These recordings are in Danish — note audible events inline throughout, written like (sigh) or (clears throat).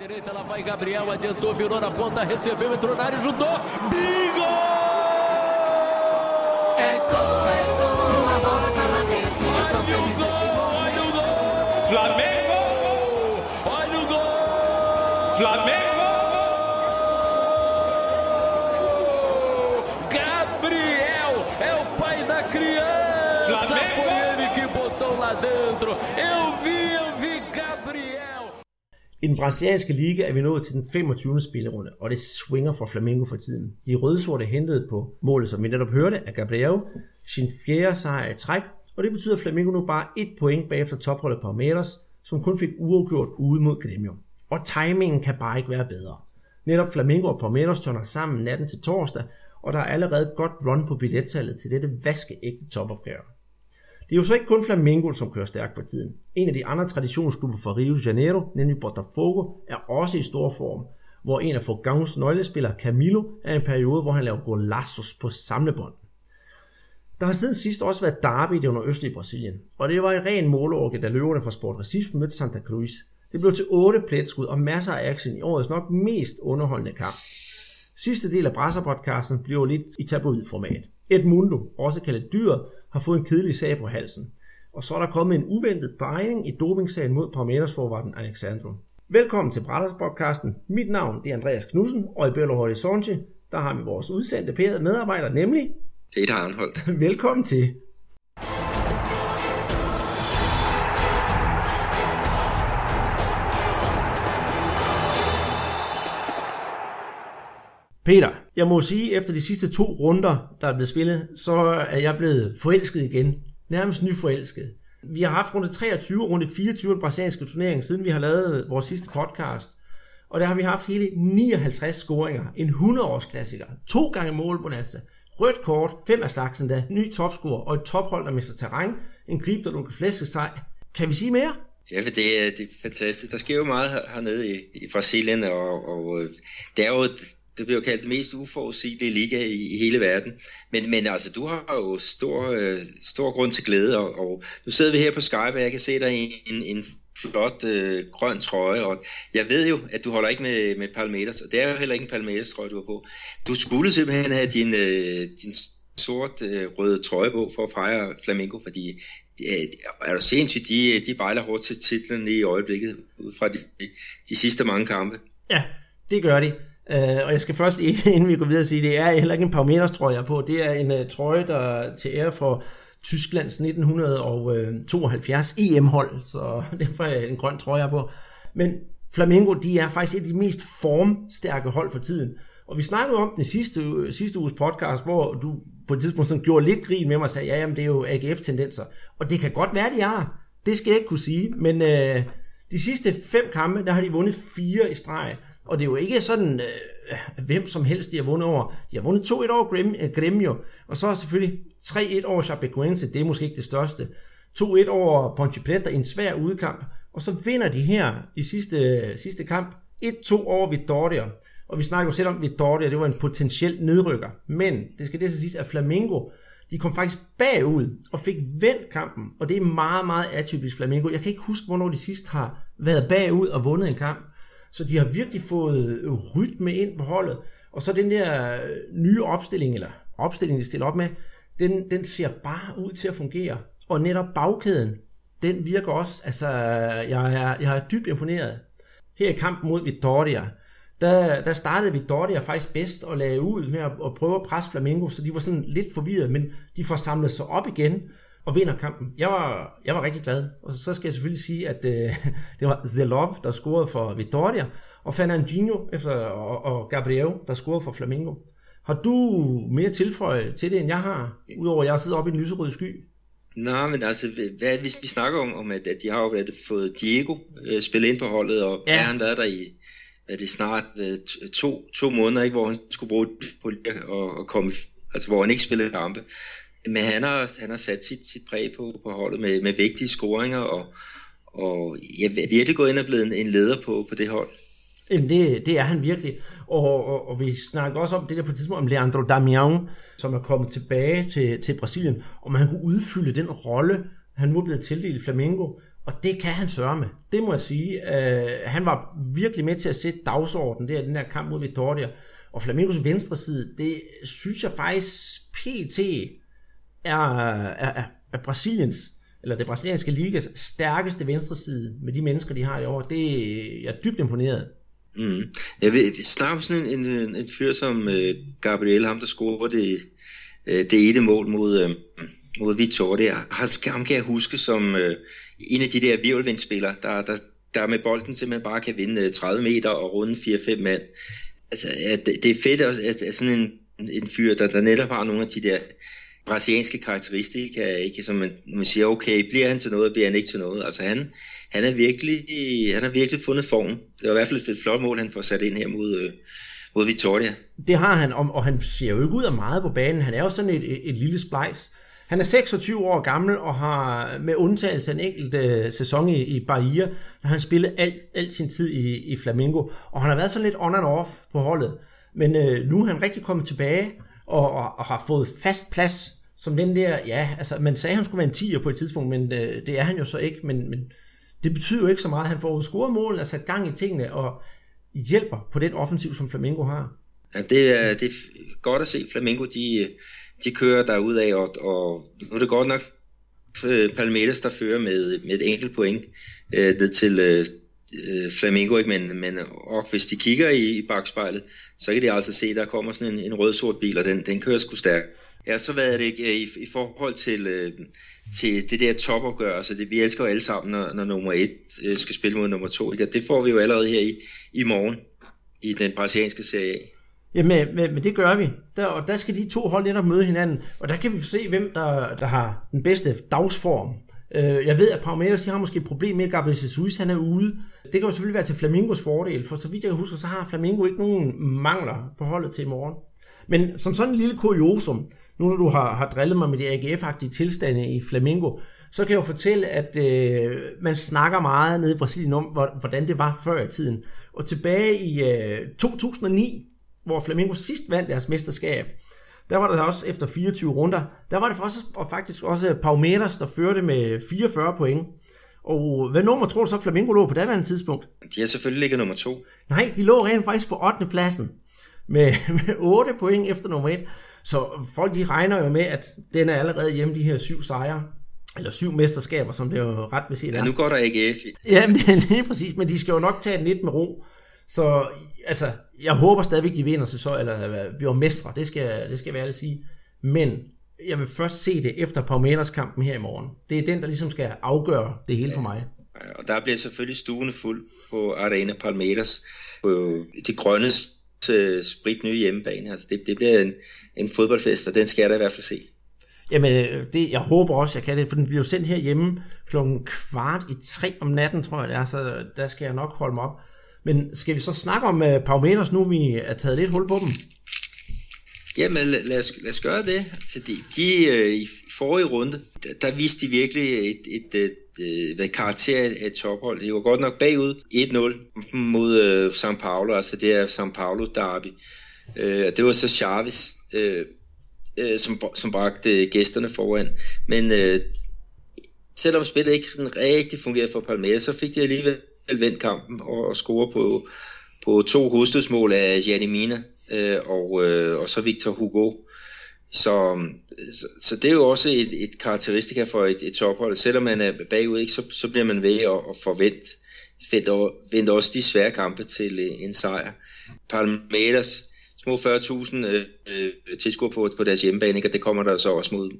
direita, lá vai Gabriel, adiantou, virou na ponta, recebeu, entrou na área, juntou. Bingo! É I den brasilianske liga er vi nået til den 25. spillerunde, og det swinger for Flamengo for tiden. De rødsorte hentede på målet, som vi netop hørte, af Gabriel, sin fjerde sejr i træk, og det betyder, at Flamengo nu bare et point bagefter topholdet Palmeiras, som kun fik uafgjort ude mod Gremio. Og timingen kan bare ikke være bedre. Netop Flamengo og Palmeiras tørner sammen natten til torsdag, og der er allerede et godt run på billetsalget til dette vaskeægte topopgør. Det er jo så ikke kun Flamengo, som kører stærkt for tiden. En af de andre traditionsklubber fra Rio de Janeiro, nemlig Botafogo, er også i stor form, hvor en af Fogans nøglespillere, Camilo, er i en periode, hvor han laver golazos på samlebånd. Der har siden sidst også været derby i det østlige Brasilien, og det var i ren målorke, da løverne fra Sport Recife mødte Santa Cruz. Det blev til 8 pletskud og masser af action i årets nok mest underholdende kamp. Sidste del af Brasser-podcasten bliver lidt i tabloid-format. Edmundo, også kaldet dyret, har fået en kedelig sag på halsen. Og så er der kommet en uventet drejning i dopingsagen mod Palmeiras forvarten Alexandro. Velkommen til Brasser-podcasten. Mit navn det er Andreas Knudsen, og i Belo Horizonte, der har vi vores udsendte medarbejder, nemlig Peter Arnholdt. (laughs) Velkommen til. Peter, jeg må sige, efter de sidste to runder, der er blevet spillet, så er jeg blevet forelsket igen. Nærmest nyforelsket. Vi har haft runde 23 og runde 24 af den brasilianske turnering, siden vi har lavet vores sidste podcast. Og der har vi haft hele 59 scoringer. En 100-års klassiker. To gange målbonanza. Rødt kort, fem af slagsen da, ny topscore og et tophold, der mister terræn. En grib, der lukker flæske sig. Kan vi sige mere? Ja, for det, er, det er fantastisk. Der sker jo meget her, hernede i, i Brasilien, og, og øh, det er jo det bliver jo kaldt den mest uforudsigelige liga i, i hele verden. Men, men altså, du har jo stor, øh, stor grund til glæde, og, og nu sidder vi her på Skype, og jeg kan se dig i en, en flot øh, grøn trøje, og jeg ved jo, at du holder ikke med, med Palmeiras, og det er jo heller ikke en Palmeiras trøje, du har på. Du skulle simpelthen have din, øh, din sort øh, røde trøje på for at fejre Flamengo, fordi øh, er du sindssygt, de, de bejler hårdt til titlen i øjeblikket, ud fra de, de sidste mange kampe. Ja, det gør de. Uh, og jeg skal først, (laughs) inden vi går videre, sige, det er heller ikke en Palmeiras trøje, jeg er på. Det er en uh, trøje, der er til ære for Tysklands 1972 øh, EM-hold, så (laughs) derfor er en grøn trøje, jeg er på. Men Flamengo, de er faktisk et af de mest formstærke hold for tiden. Og vi snakkede om den sidste, sidste uges podcast, hvor du på et tidspunkt sådan gjorde lidt grin med mig og sagde, ja, jamen, det er jo AGF-tendenser. Og det kan godt være, de er der. Det skal jeg ikke kunne sige. Men øh, de sidste fem kampe, der har de vundet fire i streg. Og det er jo ikke sådan, øh, hvem som helst de har vundet over. De har vundet 2-1 over Grêmio, øh, og så selvfølgelig 3-1 over Chapecoense, det er måske ikke det største. 2-1 over Ponte Preta i en svær udkamp, og så vinder de her i sidste, sidste kamp 1-2 over Vitória. Og vi snakker jo selv om Vitória, det var en potentiel nedrykker. Men det skal det så siges, at Flamengo, de kom faktisk bagud og fik vendt kampen. Og det er meget, meget atypisk Flamengo. Jeg kan ikke huske, hvornår de sidst har været bagud og vundet en kamp. Så de har virkelig fået øh, rytme ind på holdet. Og så den der øh, nye opstilling, eller opstilling, de stiller op med, den, den ser bare ud til at fungere. Og netop bagkæden, den virker også, altså jeg er, jeg er dybt imponeret. Her i kampen mod Victoria, der, der startede Victoria faktisk bedst og lagde ud med at, at prøve at presse Flamengo, så de var sådan lidt forvirret, men de får samlet sig op igen og vinder kampen. Jeg var, jeg var rigtig glad. Og så skal jeg selvfølgelig sige, at øh, (laughs) det var Zelov, der scorede for Vitória, og Fernandinho efter, og, og Gabriel, der scorede for Flamengo. Har du mere tilføje til det, end jeg har, udover at jeg sidder oppe i en lyserød sky? Nej, men altså, hvad, hvis vi snakker om, om at, at de har jo været, fået Diego øh, spillet ind på holdet, og ja. han været der i er det snart øh, to, to måneder, ikke, hvor han skulle bruge på at, at komme, altså hvor han ikke spillede kampe. Men han har, han har sat sit, sit præg på, på holdet med, med vigtige scoringer, og, og jeg er virkelig gået ind og blevet en, en leder på, på det hold. Jamen det, det er han virkelig. Og, og, og vi snakker også om det der på et tidspunkt om Leandro Damião, som er kommet tilbage til, til Brasilien, om han kunne udfylde den rolle, han nu er blevet tildelt i Flamengo. Og det kan han sørge med. Det må jeg sige. Øh, han var virkelig med til at sætte dagsordenen der i den der kamp mod Vitoria. Og Flamingos venstre side, det synes jeg faktisk PT er, er, er Brasiliens, eller det brasilianske ligas stærkeste venstre side med de mennesker, de har i år. Det jeg er dybt imponeret. Mm. Jeg vil snakke sådan en, en, en fyr som øh, Gabriel, ham der scorede det, øh, det ene mål mod, øh, mod Vittoria. Ham kan jeg huske som øh, en af de der virvelvindspillere, der, der, der med bolden simpelthen bare kan vinde øh, 30 meter og runde 4-5 mand. Altså, ja, det, det er fedt også, at, at sådan en, en fyr, der, der netop har nogle af de der brasilianske karakteristika, ikke? som man, man siger, okay, bliver han til noget, bliver han ikke til noget. Altså han, han er virkelig, han har virkelig fundet form. Det var i hvert fald et flot mål, han får sat ind her mod, øh, mod Victoria. Det har han, og, og han ser jo ikke ud af meget på banen. Han er jo sådan et, et, et lille splejs. Han er 26 år gammel og har med undtagelse af en enkelt øh, sæson i, i Bahia, har han spillet alt, alt sin tid i, i Flamengo, og han har været sådan lidt on and off på holdet. Men øh, nu er han rigtig kommet tilbage og, og, og har fået fast plads som den der, ja, altså man sagde, han skulle være en 10'er på et tidspunkt, men øh, det er han jo så ikke, men, men det betyder jo ikke så meget. Han får scoret mål og sat gang i tingene og hjælper på den offensiv, som Flamengo har. Ja, det er, det er godt at se Flamengo, de, de kører derud af, og, og nu er det godt nok øh, Palmeiras, der fører med, med et enkelt point øh, ned til øh, øh, Flamengo, ikke? Men, men og hvis de kigger i, i bagspejlet, så kan de altså se, der kommer sådan en, en rød-sort bil, og den, den kører sgu stærkt. Ja, så hvad er det ikke i, i forhold til, øh, til det der topopgør, altså det, vi elsker jo alle sammen, når, når nummer et øh, skal spille mod nummer to, ikke? det får vi jo allerede her i, i morgen i den brasilianske serie Ja, men, men, men det gør vi. Der, og der skal de to hold netop møde hinanden. Og der kan vi se, hvem der, der har den bedste dagsform. Øh, jeg ved, at Palmeiras har måske et problem med, at Gabriel Jesus han er ude. Det kan jo selvfølgelig være til Flamingos fordel, for så vidt jeg husker, så har Flamingo ikke nogen mangler på holdet til i morgen. Men som sådan en lille kuriosum, nu når du har, har drillet mig med de AGF-agtige tilstande i Flamingo, så kan jeg jo fortælle, at øh, man snakker meget nede i Brasilien om, hvordan det var før i tiden. Og tilbage i øh, 2009, hvor Flamengo sidst vandt deres mesterskab, der var der også efter 24 runder, der var det også, og faktisk også Palmeiras, der førte med 44 point. Og hvad nummer tror du så Flamengo lå på daværende tidspunkt? De har selvfølgelig ligget nummer to. Nej, de lå rent faktisk på 8. pladsen med, (laughs) med 8 point efter nummer 1. Så folk de regner jo med, at den er allerede hjemme, de her syv sejre. Eller syv mesterskaber, som det jo ret vil sige. Ja, nu går der ikke Ja, men (laughs) er lige præcis, men de skal jo nok tage den lidt med ro. Så altså, jeg håber stadigvæk, de vinder sig så, eller bliver mestre, det skal, det skal jeg ærligt sige. Men jeg vil først se det efter Palmeiras kampen her i morgen. Det er den, der ligesom skal afgøre det hele for mig. Og der bliver selvfølgelig stuende fuld på Arena Palmeiras, på det grønne sprit nye hjemmebane. Altså det, det bliver en, en fodboldfest, og den skal jeg da i hvert fald se. Jamen, øh, det, jeg håber også, jeg kan det, for den bliver sendt herhjemme klokken kvart i tre om natten, tror jeg det er, så der skal jeg nok holde mig op. Men skal vi så snakke om uh, Palmeiras nu, vi er taget lidt hul på dem? Jamen lad, lad, os, lad os gøre det. Altså, de, de uh, i forrige runde, der, der viste de virkelig et, et, et, øh, hvad karakter af et tophold. De var godt nok bagud 1-0 mod øh, São Paulo, altså det er São Paulo derby. Øh, det var så Chaves, øh, øh, som, som bragte gæsterne foran. Men øh, selvom spillet ikke sådan rigtig fungerede for Palmeiras, så fik de alligevel vendt kampen og, og score på, på to hovedstødsmål af Janimina Mina øh, og, øh, og så Victor Hugo. Så, så, så det er jo også et, et karakteristika for et, et tophold. Selvom man er bagud, ikke, så, så bliver man ved at, at forvente vente også de svære kampe til øh, en sejr. Palmeiras små 40.000 øh, øh, tilskuere på, på deres hjemmebane, ikke? og det kommer der så også mod,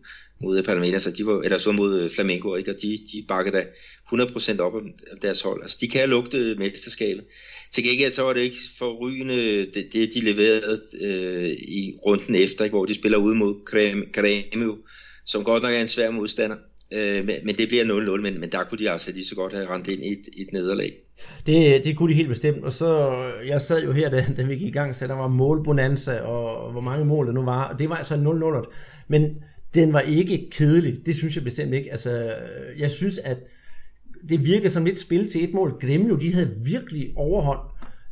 mod Palmeiras, så de var, eller så mod øh, Flamengo, ikke? og de, de bakker da 100% op af deres hold. Altså, de kan lugte mesterskabet. Til gengæld så var det ikke forrygende, det, det de leverede øh, i runden efter, ikke? hvor de spiller ud mod Grêmio, som godt nok er en svær modstander. Øh, men, men det bliver 0-0, men, men der kunne de altså lige så godt have rendt ind i et, et nederlag. Det, det kunne de helt bestemt, og så, jeg sad jo her, da, da vi gik i gang, så der var målbonanza, og hvor mange mål der nu var, og det var altså 0-0. Men den var ikke kedelig, det synes jeg bestemt ikke. Altså, jeg synes, at det virkede som et spil til et mål. Gremio, de havde virkelig overhånd.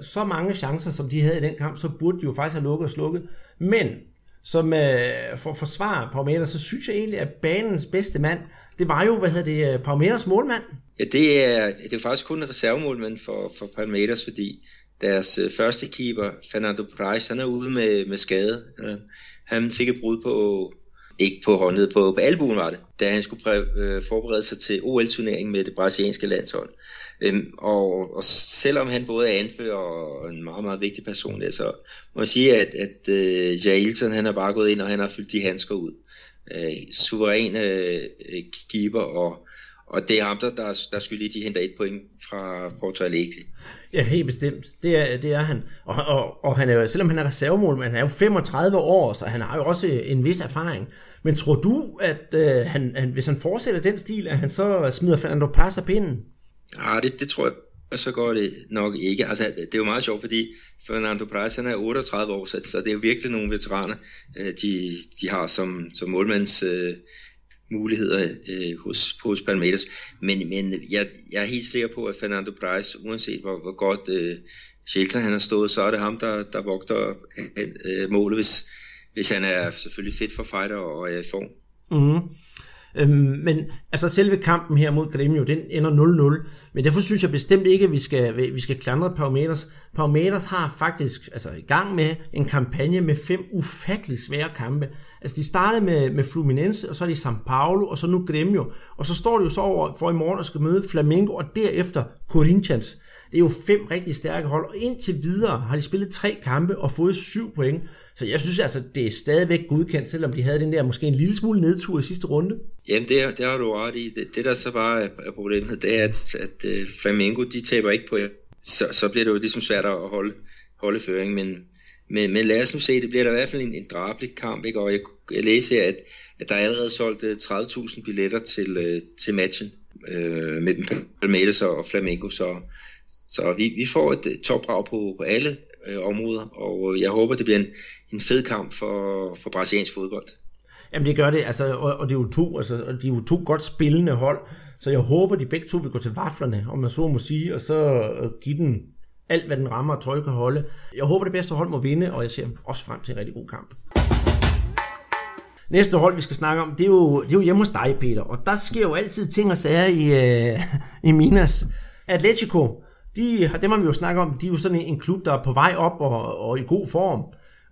Så mange chancer, som de havde i den kamp, så burde de jo faktisk have lukket og slukket. Men som øh, for forsvar på Palmeiras, så synes jeg egentlig, at banens bedste mand, det var jo, hvad hedder det, øh, Palmeiras målmand. Ja, det er, det er faktisk kun en reservemålmand for, for Palmeiras, fordi deres øh, første keeper, Fernando Price, han er ude med, med skade. Øh, han fik et brud på, ikke på håndet, på, på albuen var det, da han skulle præ, øh, forberede sig til OL-turneringen med det brasilianske landshold. Øhm, og, og selvom han både er anfører og en meget, meget vigtig person, der, så må jeg sige, at, at øh, Jailson, han har bare gået ind, og han har fyldt de handsker ud. Øh, suveræn øh, øh keeper, og, og det er ham, der, der, der lige, de henter et point fra Porto Alegre. Ja, helt bestemt. Det er, det er han. Og, og, og han er jo, selvom han er reservemål, men han er jo 35 år, så han har jo også en vis erfaring. Men tror du, at øh, han, han, hvis han fortsætter den stil, at han så smider Fernando Paz af pinden? Ja, det, det tror jeg så går det nok ikke. Altså, det er jo meget sjovt, fordi Fernando Praz han er 38 år, så, så det er jo virkelig nogle veteraner, øh, de, de har som, som målmands øh, muligheder øh, hos, hos Palmeiras. Men, men jeg, jeg er helt sikker på, at Fernando Price, uanset hvor, hvor godt øh, Shelter han har stået, så er det ham, der, der vogter øh, målet, hvis, hvis han er selvfølgelig fedt for fighter og er i form. Mm-hmm. Øhm, men altså selve kampen her mod Gremio, den ender 0-0. Men derfor synes jeg bestemt ikke, at vi skal, vi skal klandre Palmeiras. Palmeiras har faktisk altså, i gang med en kampagne med fem ufattelig svære kampe. Altså de startede med, med Fluminense, og så er de São Paulo, og så nu Gremio. Og så står de jo så over for i morgen og skal møde Flamengo, og derefter Corinthians. Det er jo fem rigtig stærke hold, og indtil videre har de spillet tre kampe og fået syv point. Så jeg synes altså, det er stadigvæk godkendt, selvom de havde den der måske en lille smule nedtur i sidste runde. Jamen, det, det har du ret i. Det, det der så bare er problemet, det er, at, at uh, Flamengo, de taber ikke på så, så bliver det jo ligesom svært at holde, holde føring, men, men, men lad os nu se, det bliver der i hvert fald en, en drabelig kamp, ikke? og jeg, jeg læser, at, at der er allerede solgt øh, 30.000 billetter til, øh, til matchen øh, mellem Palmeiras og Flamengo, så, så vi, vi får et øh, topbrag på, på alle øh, områder, og øh, jeg håber, det bliver en, en fed kamp for, for brasiliansk fodbold. Jamen det gør det, altså, og, og det er jo to, altså, og de er jo to godt spillende hold, så jeg håber, de begge to vil gå til vaflerne, om man så må sige, og så give den alt, hvad den rammer og tøj kan holde. Jeg håber, det bedste hold må vinde, og jeg ser også frem til en rigtig god kamp. Næste hold, vi skal snakke om, det er jo, det er jo hjemme hos dig, Peter. Og der sker jo altid ting og sager i, øh, i Minas. Atletico, de, dem har vi jo snakket om, de er jo sådan en, en klub, der er på vej op og, og i god form.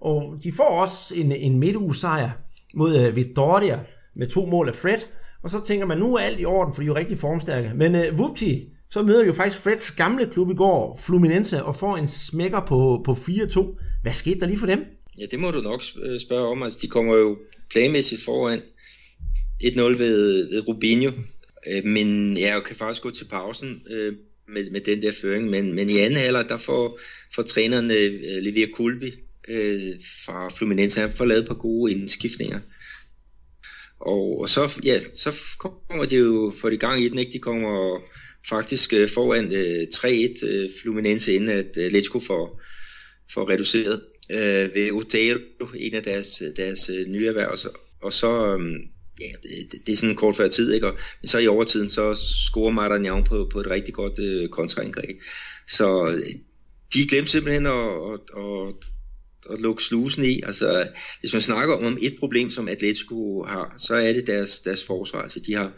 Og de får også en, en midtugesejr mod øh, Vittoria med to mål af Fred. Og så tænker man, nu er alt i orden, for de er jo rigtig formstærke. Men øh, Vupti, så møder jo faktisk Freds gamle klub i går, Fluminense, og får en smækker på, på 4-2. Hvad skete der lige for dem? Ja, det må du nok øh, spørge om. Altså, de kommer jo playmæssigt foran 1-0 ved, ved Rubinho. Øh, men ja, jeg kan faktisk gå til pausen øh, med, med den der føring. Men, men i anden halvleg der får, får træneren øh, Livia Kulbi fra Fluminense, han får lavet et par gode indskiftninger. Og, og så, ja, så kommer de jo for det gang i den, ikke? De kommer faktisk øh, foran øh, 3-1 øh, Fluminense, inden at øh, Atletico får, får reduceret øh, ved Otero, en af deres, øh, deres øh, nye erhverv. Og så, og så øh, ja, det, det er sådan kort før tid, ikke? Og så i overtiden, så scorer Maranhão på, på et rigtig godt øh, kontraindgreb. Så øh, de glemte simpelthen at, at, at, at lukke slusen i. Altså, hvis man snakker om et problem, som Atletico har, så er det deres, deres forsvar. Altså, de har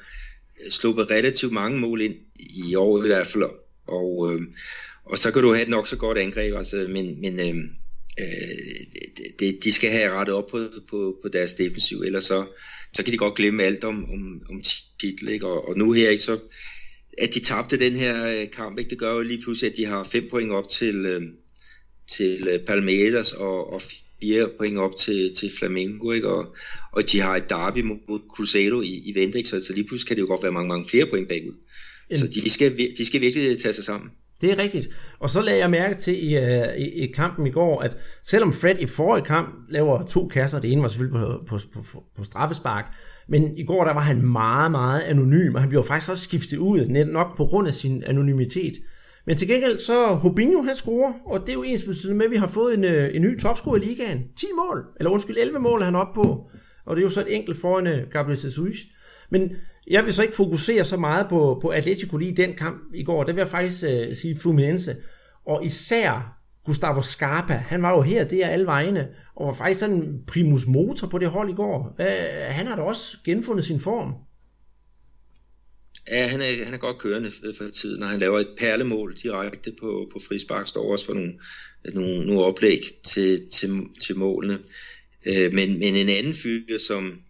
Øh, sluppet relativt mange mål ind i år i hvert fald, og, øh, og så kan du have et nok så godt angreb, altså, men, men øh, øh de, de skal have rettet op på, på, på deres defensiv, ellers så, så kan de godt glemme alt om, om, om titel, ikke? Og, og nu her, ikke, så at de tabte den her øh, kamp, ikke, det gør jo lige pludselig, at de har fem point op til, øh, til Palmeiras og, og fire point op til, til Flamengo, ikke? Og, og de har et derby mod, Cruzeiro i, i vente, ikke? Så, så lige pludselig kan det jo godt være mange, mange flere point bagud. Så de skal, de skal virkelig tage sig sammen. Det er rigtigt. Og så lagde jeg mærke til i, uh, i, i kampen i går, at selvom Fred i forrige kamp laver to kasser, det ene var selvfølgelig på, på, på, på straffespark, men i går der var han meget, meget anonym, og han blev faktisk også skiftet ud, nok på grund af sin anonymitet. Men til gengæld så Hobinho han scorer, og det er jo ens betydende med, at vi har fået en, øh, en ny topscorer i ligaen. 10 mål, eller undskyld 11 mål er han op på, og det er jo så et enkelt foran øh, Gabriel Jesus. Men jeg vil så ikke fokusere så meget på, på Atletico lige i den kamp i går. Det vil jeg faktisk uh, sige Fluminense. Og især Gustavo Scarpa, han var jo her, det er alle vegne, og var faktisk sådan en primus motor på det hold i går. Uh, han har da også genfundet sin form. Ja, han er, han er godt kørende for tiden, når han laver et perlemål direkte på, på frispark, står også for nogle, nogle, nogle oplæg til, til, til målene. Øh, men, men en anden fyr, som,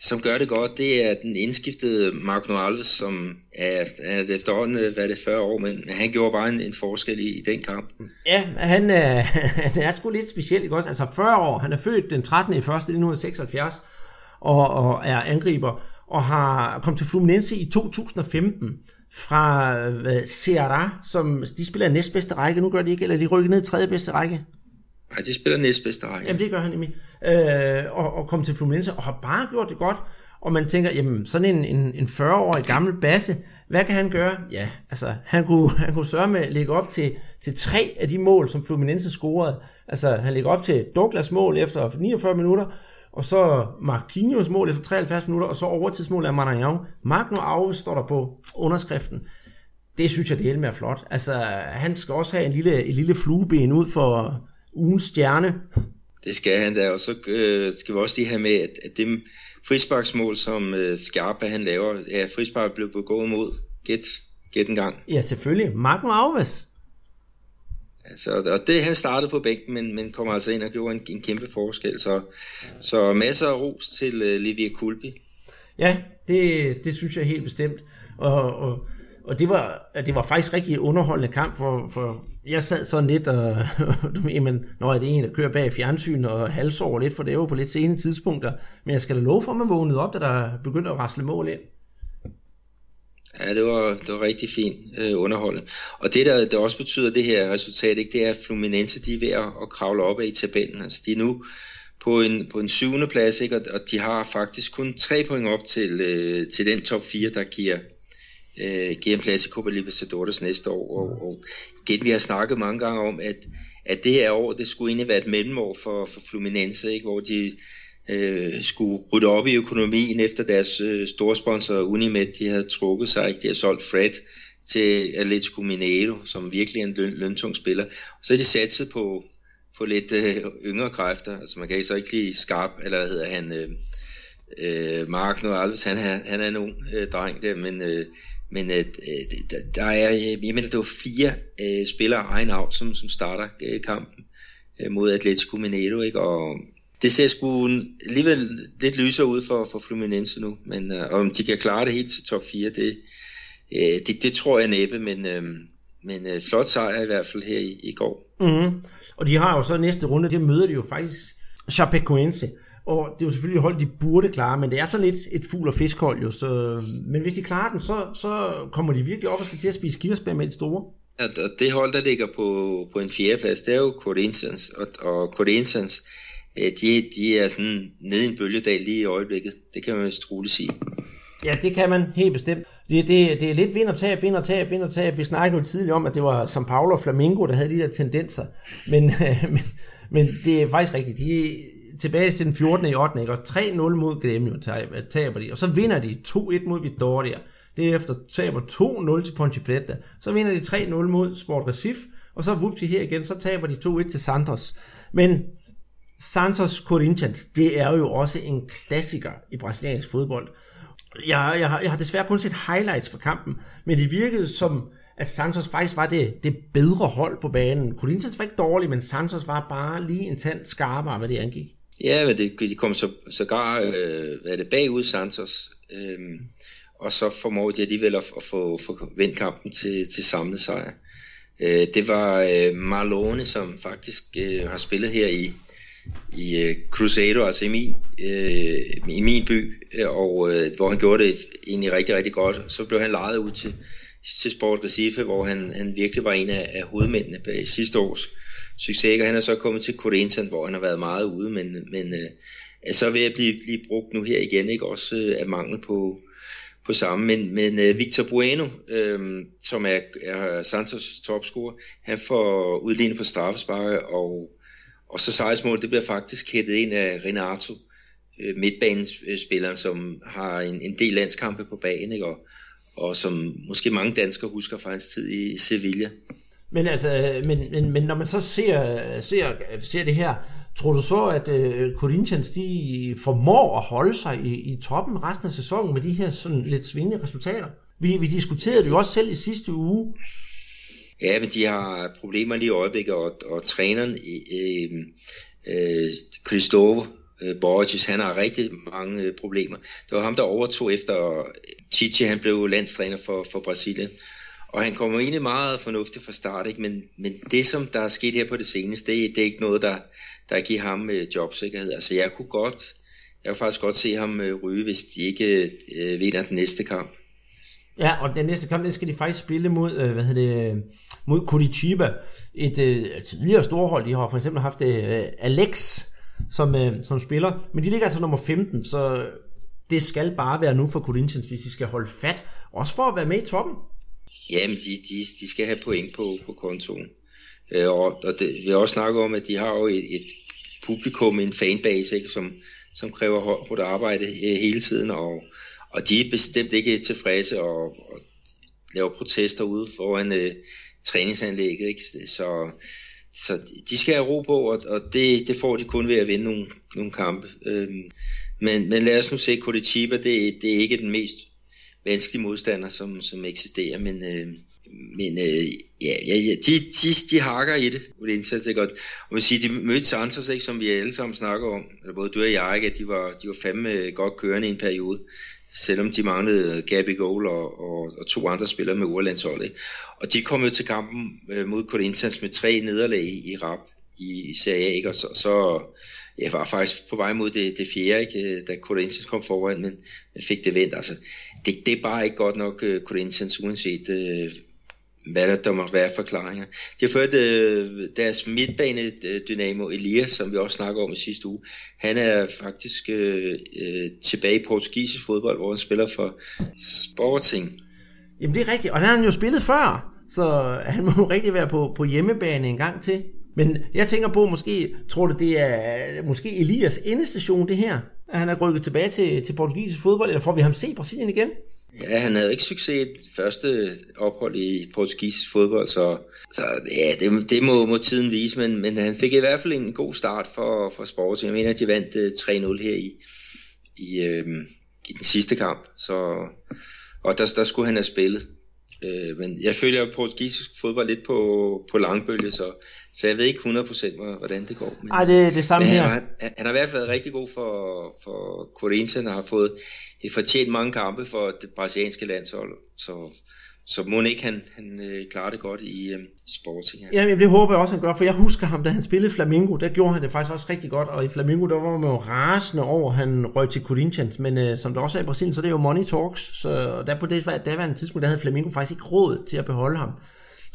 som gør det godt, det er den indskiftede Mark Alves, som er, er efterhånden, øh, hvad det, 40 år, men han gjorde bare en, en forskel i, i den kamp. Ja, han, er, øh, (laughs) han er sgu lidt speciel, ikke også? Altså 40 år, han er født den 13. i 1. 1976, og, og er angriber, og har kommet til Fluminense i 2015 fra hvad, Ceará, som de spiller næstbedste række, nu gør de ikke, eller de rykker ned i tredje bedste række. Nej, de spiller næstbedste række. Jamen det gør han nemlig. Øh, og, og kom til Fluminense og har bare gjort det godt. Og man tænker, jamen sådan en, en, en 40-årig gammel basse, hvad kan han gøre? Ja, altså han kunne, (laughs) han kunne sørge med at lægge op til, til tre af de mål, som Fluminense scorede. Altså han lægger op til Douglas mål efter 49 minutter, og så Marquinhos mål efter 73 minutter, og så overtidsmål af Maranhão. Magno Alves står der på underskriften. Det synes jeg, det er flot. Altså, han skal også have en lille, en lille flueben ud for ugens stjerne. Det skal han da, og så øh, skal vi også lige have med, at, at det frisparksmål, som øh, Skarpa han laver, ja, frispark blev begået mod. Gæt, gæt en gang. Ja, selvfølgelig. Magno Alves. Altså, og det han startede på bænken, men, men kom altså ind og gjorde en, en kæmpe forskel. Så, så masser af ros til uh, Livia Kulpi. Ja, det, det synes jeg helt bestemt. Og, og, og det, var, det var faktisk rigtig underholdende kamp, for, for jeg sad sådan lidt, og (laughs) jamen, når det er en, der kører bag fjernsyn og halsår lidt, for det var på lidt sene tidspunkter. Men jeg skal da love for, at man vågnede op, da der begyndte at rasle mål ind. Ja, det var, det var rigtig fint øh, underholdende. Og det, der, der også betyder det her resultat, ikke, det er, at Fluminense de er ved at, at kravle op i tabellen. Altså, de er nu på en, på en syvende plads, ikke, og, og de har faktisk kun tre point op til, øh, til den top 4, der giver, øh, giver en plads i Copa Libertadores næste år. Og, og igen, vi har snakket mange gange om, at, at det her år, det skulle egentlig være et mellemår for, for Fluminense, ikke, hvor de øh, skulle rydde op i økonomien efter deres øh, store sponsor Unimed, de havde trukket sig, de havde solgt Fred til Atletico Mineiro, som virkelig er en løn, løntung spiller. Og så er de satset på, på lidt øh, yngre kræfter, altså man kan så ikke lige skarp, eller hvad hedder han, øh, øh, Mark nu Alves, han er, han er en ung øh, dreng der, men, øh, men øh, der er, øh, jeg mener, det var fire øh, spillere egen af, som, som starter øh, kampen øh, mod Atletico Mineiro, ikke? og det ser sgu alligevel lidt lysere ud for, for Fluminense nu, men øh, om de kan klare det helt til top 4, det, øh, det, det tror jeg næppe, men, øh, men øh, flot sejr i hvert fald her i, i går. Mm-hmm. Og de har jo så næste runde, der møder de jo faktisk Chapecoense, og det er jo selvfølgelig hold, de burde klare, men det er sådan lidt et fugl- og fiskhold jo, så, men hvis de klarer den, så, så kommer de virkelig op og skal til at spise kirsebær med et store. Ja, og det hold, der ligger på, på en fjerdeplads, det er jo Corinthians, og, og Corinthians, de, de er sådan nede i en bølgedal lige i øjeblikket. Det kan man vist roligt sige. Ja, det kan man helt bestemt. Det, det, det er lidt vind og tab, vind og tab, vind og tab. Vi snakkede jo tidligere om, at det var São Paulo og Flamengo, der havde de der tendenser. Men, (laughs) øh, men, men det er faktisk rigtigt. De er tilbage til den 14. i 8. Ikke? og 3-0 mod Grêmio taber de. Og så vinder de 2-1 mod Vitória. Derefter taber 2-0 til Ponte Preta. Så vinder de 3-0 mod Sport Recife. Og så vupti her igen, så taber de 2-1 til Santos. Men Santos Corinthians, det er jo også en klassiker i brasiliansk fodbold. Jeg, jeg, har, jeg har desværre kun set highlights fra kampen, men det virkede som, at Santos faktisk var det, det bedre hold på banen. Corinthians var ikke dårlig, men Santos var bare lige en tand skarpere, hvad det angik. Ja, men det, de kom så, sågar øh, hvad er det, bagud Santos, øh, og så formåede de alligevel at, at få, få vendt kampen til, til samlet sejr. Øh, det var øh, Marlone, som faktisk øh, har spillet her i, i øh, Crusader, altså i min, øh, i min by, øh, og øh, hvor han gjorde det egentlig rigtig, rigtig godt. Så blev han lejet ud til, til Sport Recife, hvor han, han virkelig var en af, af hovedmændene bag sidste års succes. Og han er så kommet til Corinthians, hvor han har været meget ude, men, men øh, er så ved at blive, blive brugt nu her igen, ikke også øh, af mangel på, på samme. Men, men øh, Victor Bueno, øh, som er, er Santos topscorer, han får udlignet på straffespark, og og så sejrsmål, det bliver faktisk hættet ind af Renato, øh, midtbanespilleren, som har en, en del landskampe på banen, ikke? Og, og som måske mange danskere husker fra hans tid i Sevilla. Men altså, men, men, men når man så ser, ser, ser det her, Tror du så, at øh, Corinthians de formår at holde sig i, i toppen resten af sæsonen med de her sådan lidt svingende resultater? Vi, vi diskuterede det jo også selv i sidste uge. Ja, men de har problemer lige i øjeblikket, og, og træneren, øh, øh, Christophe øh, Borges, han har rigtig mange øh, problemer. Det var ham, der overtog efter øh, Titi, han blev landstræner for, for Brasilien. Og han kommer egentlig meget fornuftigt fra start, ikke? Men, men det, som der er sket her på det seneste, det, det er ikke noget, der, der giver ham øh, jobsikkerhed. Altså jeg kunne godt, jeg kunne faktisk godt se ham øh, ryge, hvis de ikke øh, vinder den næste kamp. Ja, og den næste kamp, den skal de faktisk spille mod, øh, hvad hedder det, øh, mod Curitiba. Et øh, tidligere storhold, de har for eksempel haft øh, Alex som, øh, som spiller, men de ligger altså nummer 15, så det skal bare være nu for Corinthians, hvis de skal holde fat, også for at være med i toppen. Jamen, de, de, de skal have point på, på kontoen. Øh, og, og det, vi har også snakket om, at de har jo et, et publikum, en fanbase, ikke, som, som kræver hårdt arbejde øh, hele tiden, og, og de er bestemt ikke tilfredse og, og laver protester ude foran øh, træningsanlægget. Ikke? Så, så de skal have ro på, og, og det, det får de kun ved at vinde nogle, nogle kampe. Øhm, men, men lad os nu se, Curitiba, det, det er ikke den mest vanskelige modstander, som, som eksisterer, men, øh, men øh, ja, ja, ja, de, de, de hakker i det, og det indsats er godt. Og man siger, de mødte Santos, ikke, som vi alle sammen snakker om, eller både du og jeg, ikke, at de var, de var fandme øh, godt kørende i en periode selvom de manglede Gabi Goal og, og, og to andre spillere med urlandsholdet. Og de kom jo til kampen øh, mod Corinthians med tre nederlag i, i rap i Serie A, ikke? og så, så jeg var faktisk på vej mod det, det fjerde, ikke? Øh, da Corinthians kom foran, men jeg fik det vendt. Altså, det, det er bare ikke godt nok uh, Corinthians, uanset uh, hvad der, der må være forklaringer. De har fået deres midtbane Dynamo Elias, som vi også snakker om i sidste uge. Han er faktisk øh, øh, tilbage i portugisisk fodbold, hvor han spiller for Sporting. Jamen det er rigtigt, og der har han jo spillet før, så han må jo rigtig være på, på hjemmebane en gang til. Men jeg tænker på, måske, tror du det er måske Elias endestation det her? At han er rykket tilbage til, til portugisisk fodbold, eller får vi ham se Brasilien igen? Ja, han havde ikke succes i første ophold i portugisisk fodbold, så, så ja, det, det må, må tiden vise, men, men han fik i hvert fald en god start for, for Sporting. Jeg mener, at de vandt øh, uh, 3-0 her i, i, øh, i den sidste kamp, så, og der, der skulle han have spillet. Øh, men jeg følger portugisisk fodbold lidt på, på langbølge, så, så jeg ved ikke 100% hvordan det går. Nej, det er det samme men her. Han, han, han har i hvert fald været rigtig god for, for Corinthians og har fået fortjent mange kampe for det brasilianske landshold. Så, så må ikke han, han øh, klarer det godt i øh, Sporting. Ja, Jamen, det håber jeg også, han gør, for jeg husker ham, da han spillede Flamingo, der gjorde han det faktisk også rigtig godt, og i Flamingo, der var man jo rasende over, han røg til Corinthians, men øh, som der også er i Brasilien, så er det jo money talks, så der på det daværende tidspunkt, der havde Flamingo faktisk ikke råd til at beholde ham.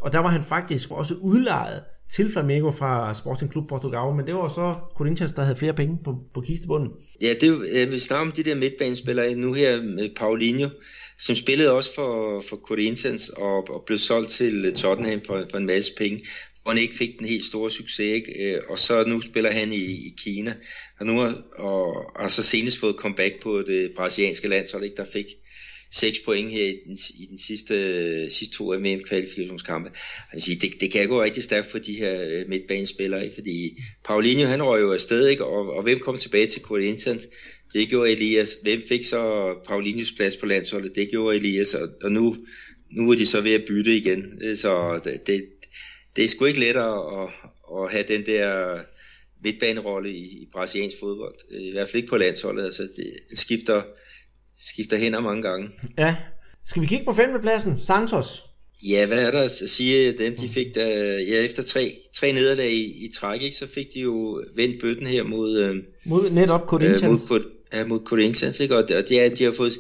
Og der var han faktisk også udlejet til Flamengo fra Sporting Club Portugal, men det var så Corinthians, der havde flere penge på, på kistebunden. Ja, det er vi snakker om de der midtbanespillere nu her med Paulinho, som spillede også for, for Corinthians og, og blev solgt til Tottenham for, for en masse penge, hvor han ikke fik den helt store succes, ikke? Øh, og så nu spiller han i, i Kina, og nu har, og, og så senest fået comeback på det brasilianske landshold, ikke? der fik seks point her i den, i den sidste, sidste to mm kvalifikationskampe. Altså, det, det kan gå rigtig stærkt for de her øh, midtbanespillere, ikke? fordi Paulinho han røg jo afsted, ikke? Og, og hvem kom tilbage til Corinthians? Det gjorde Elias. Hvem fik så Paulinhos plads på landsholdet? Det gjorde Elias, og, og nu, nu er de så ved at bytte igen. Øh, så det, det, det er sgu ikke let at, at, at have den der midtbanerolle i, i brasiliansk fodbold. Øh, I hvert fald ikke på landsholdet. Altså, det, det skifter skifter hænder mange gange. Ja. Skal vi kigge på femtepladsen? Santos. Ja, hvad er der at sige? Dem, de fik da, ja, efter tre, tre nederlag i, i træk, ikke, så fik de jo vendt bøtten her mod... Øh, mod netop Corinthians. Øh, mod, ja, mod Corinthians, ikke? Og, og de, de har fået,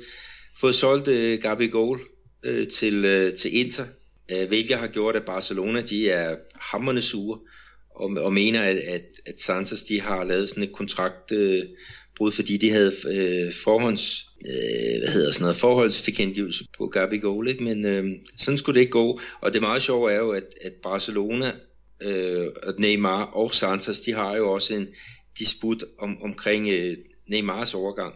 fået solgt øh, Gabi Goal øh, til, øh, til Inter, øh, hvilket har gjort, at Barcelona, de er hammerne sure, og, og mener, at, at, at Santos, de har lavet sådan et kontrakt... Øh, brud, fordi de havde øh, forhånds, øh, hvad hedder sådan noget, forholdstilkendegivelse på Gabi Goal, ikke? men øh, sådan skulle det ikke gå. Og det meget sjove er jo, at, at Barcelona, øh, og Neymar og Santos, de har jo også en disput om, omkring øh, Neymars overgang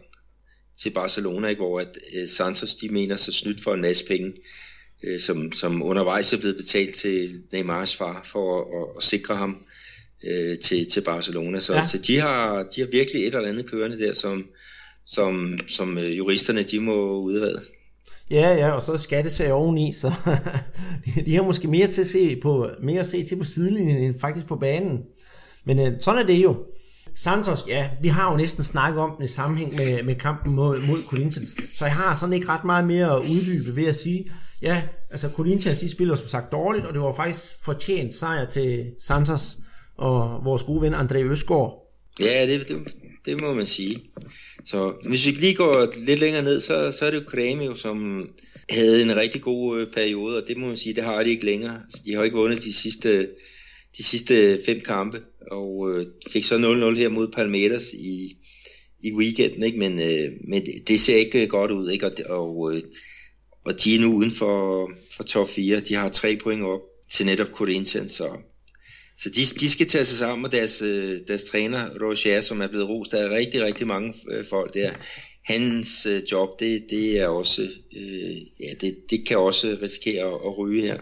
til Barcelona, ikke? hvor at øh, Santos de mener sig snydt for en masse penge, øh, som, som undervejs er blevet betalt til Neymars far for at, at, at sikre ham øh, til, til Barcelona. Så, Ja. så de, har, de har virkelig et eller andet kørende der, som, som, som øh, juristerne de må udrede. Ja, ja, og så er skattesag oveni, så (laughs) de- de har måske mere til at se på, mere at se til på sidelinjen end faktisk på banen. Men øh, sådan er det jo. Santos, ja, vi har jo næsten snakket om den i sammenhæng med, med kampen mod, mod Corinthians, så jeg har sådan ikke ret meget mere at uddybe ved at sige, ja, altså Corinthians, de spiller som sagt dårligt, og det var faktisk fortjent sejr til Santos og vores gode ven André Øsgaard. Ja, det, det, det må man sige. Så hvis vi lige går lidt længere ned, så, så er det jo Kremio, som havde en rigtig god øh, periode, og det må man sige, det har de ikke længere. Så de har ikke vundet de sidste, de sidste fem kampe, og øh, fik så 0-0 her mod Palmeiras i, i weekenden, ikke? Men, øh, men det, ser ikke øh, godt ud, ikke? Og, og, øh, og de er nu uden for, for top 4. De har tre point op til netop Corinthians, så så de, de skal tage sig sammen, med deres, øh, deres træner, Roger, som er blevet rost af rigtig, rigtig mange øh, folk der, hans øh, job, det, det er også, øh, ja, det, det kan også risikere at, at ryge her,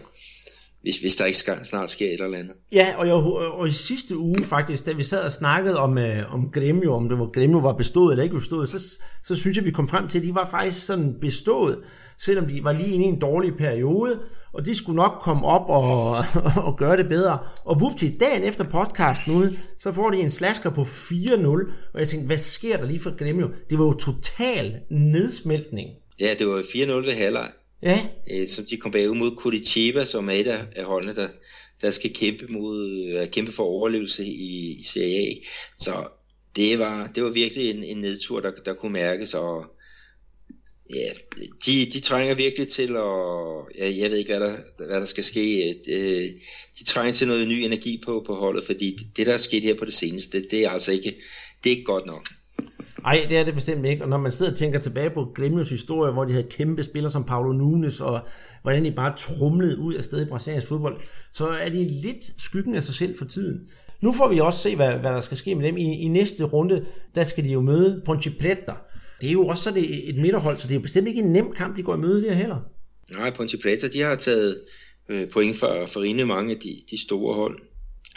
hvis, hvis der ikke skal, snart sker et eller andet. Ja, og, jeg, og i sidste uge faktisk, da vi sad og snakkede om, øh, om Gremio, om det var Gremio var bestået eller ikke bestået, så, så synes jeg, vi kom frem til, at de var faktisk sådan bestået, selvom de var lige inde i en dårlig periode, og de skulle nok komme op og, (laughs) og gøre det bedre. Og vupti, dagen efter podcasten ude, så får de en slasker på 4-0, og jeg tænkte, hvad sker der lige for Gremio? Det var jo total nedsmeltning. Ja, det var 4-0 ved halvleg, Ja, øh, som de kom bagud mod Curitiba, som er et af, af holdene, der, der skal kæmpe, mod, øh, kæmpe for overlevelse i, i Serie A. Så det var, det var virkelig en, en nedtur, der, der kunne mærkes, og ja, de, de trænger virkelig til at, ja, jeg ved ikke, hvad der, hvad der skal ske, de, de trænger til noget ny energi på, på holdet, fordi det, det, der er sket her på det seneste, det, det er altså ikke, det er ikke godt nok. Nej, det er det bestemt ikke. Og når man sidder og tænker tilbage på Gremios historie, hvor de havde kæmpe spillere som Paulo Nunes, og hvordan de bare trumlede ud af sted i brasiliansk fodbold, så er de lidt skyggen af sig selv for tiden. Nu får vi også se, hvad, hvad der skal ske med dem. I, I næste runde, der skal de jo møde Ponte Preta. Det er jo også så det et midterhold, så det er jo bestemt ikke en nem kamp, de går i møde der heller. Nej, Ponte Preta, de har taget øh, point for, for rimelig mange af de, de store hold,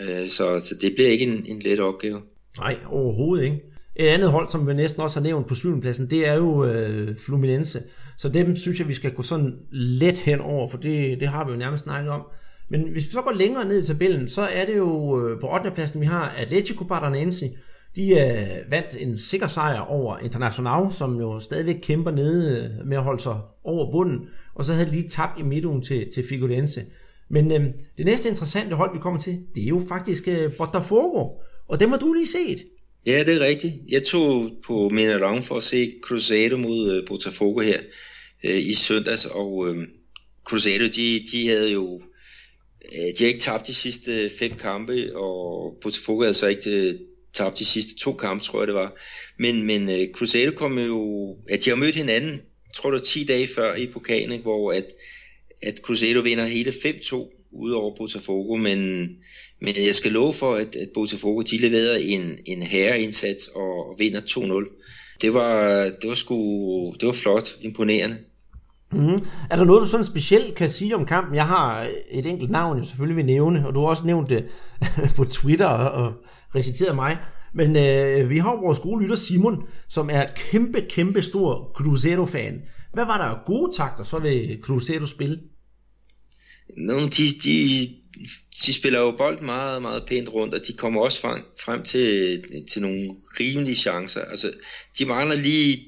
øh, så, så det bliver ikke en, en let opgave. Nej, overhovedet ikke. Et andet hold, som vi næsten også har nævnt på syvende pladsen, det er jo øh, Fluminense. Så dem synes jeg, vi skal gå sådan let hen over, for det, det har vi jo nærmest snakket om. Men hvis vi så går længere ned i tabellen, så er det jo øh, på 8. pladsen, vi har Atletico Paranaense. De øh, vandt en sikker sejr over Internacional, som jo stadigvæk kæmper nede øh, med at holde sig over bunden. Og så havde de lige tabt i midtugen til, til Figueirense. Men øh, det næste interessante hold, vi kommer til, det er jo faktisk øh, Botafogo. Og dem har du lige set. Ja, det er rigtigt. Jeg tog på Minerang for at se Cruzeiro mod øh, Botafogo her øh, i søndags, og øh, Cruzeiro, de, de havde jo øh, de har ikke tabt de sidste øh, fem kampe, og Botafogo havde så ikke øh, tabt de sidste to kampe, tror jeg det var. Men, men øh, Cruzeiro kom jo, at de har mødt hinanden, tror du, 10 dage før i pokalen, ikke, hvor at, at Cruzeiro vinder hele 5-2 ud over Botafogo, men, men jeg skal love for, at, at Botafogo de leverede en, en herreindsats og, og vinder 2-0. Det var, det var sgu, det var flot, imponerende. Mm. Er der noget, du sådan specielt kan sige om kampen? Jeg har et enkelt navn, jeg selvfølgelig vil nævne, og du har også nævnt det (laughs) på Twitter og, og reciteret mig. Men øh, vi har vores gode lytter Simon, som er kæmpe, kæmpe stor Cruzeiro-fan. Hvad var der gode takter så ved Cruzeiro spil? Nogle, de, de, de spiller jo bold meget, meget pænt rundt, og de kommer også frem, frem til, til nogle rimelige chancer. Altså, de mangler lige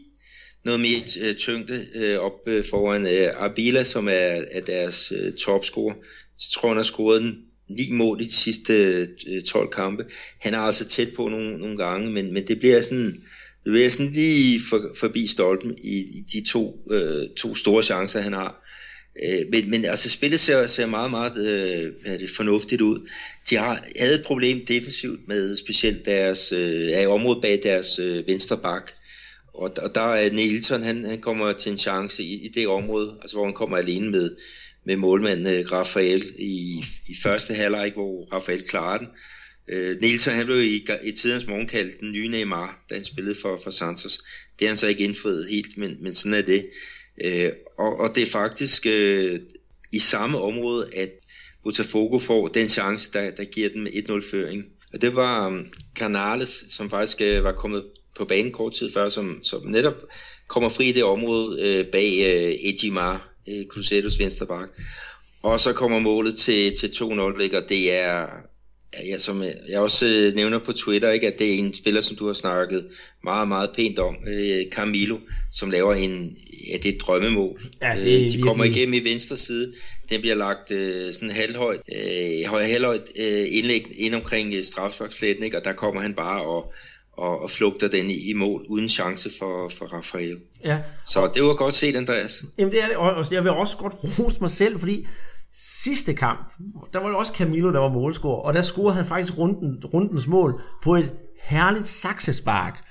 noget mere øh, tyngde øh, op øh, foran øh, Abila, som er, er deres øh, topscorer. Så tror han har scoret ni mål i de sidste øh, 12 kampe. Han er altså tæt på nogle, nogle gange, men, men det bliver sådan, det bliver sådan lige for, forbi stolpen i, i de to, øh, to store chancer, han har. Øh, men, men altså spillet ser, ser meget, meget øh, hvad er det, fornuftigt ud. De har havde et problem defensivt med specielt deres øh, i området bag deres øh, venstre bak. Og, og der er Nielsen, han, han kommer til en chance i, i det område, altså hvor han kommer alene med, med målmanden øh, Rafael i, i første halvleg, hvor Rafael klarer den. Øh, Nielsen han blev i, i tidens morgen kaldt den nye Neymar, da han spillede for, for Santos. Det har han så ikke indfriet helt, men, men sådan er det. Øh, og, og det er faktisk øh, i samme område, at Botafogo får den chance, der, der giver dem 1-0-føring. Og det var um, Canales, som faktisk øh, var kommet på banen kort tid før, som, som netop kommer fri i det område øh, bag øh, Ejimar, øh, Crusaders venstre bak. Og så kommer målet til, til 2-0, og det er, ja, som jeg også nævner på Twitter, ikke, at det er en spiller, som du har snakket meget, meget pænt om, uh, Camilo, som laver en, ja, det er et drømmemål. Ja, det er de virkelig... kommer igennem i venstre side, den bliver lagt øh, sådan halvhøjt, øh, høj, halvhøjt øh, indlæg ind omkring øh, strafsparksfletten, ikke? og der kommer han bare og, og, og flugter den i, i mål, uden chance for, for Rafael. Ja. Så det var godt set, Andreas. Jamen det er det, og jeg vil også godt rose mig selv, fordi sidste kamp, der var det også Camilo, der var målscorer, og der scorede han faktisk runden, rundens mål på et herligt saksespark.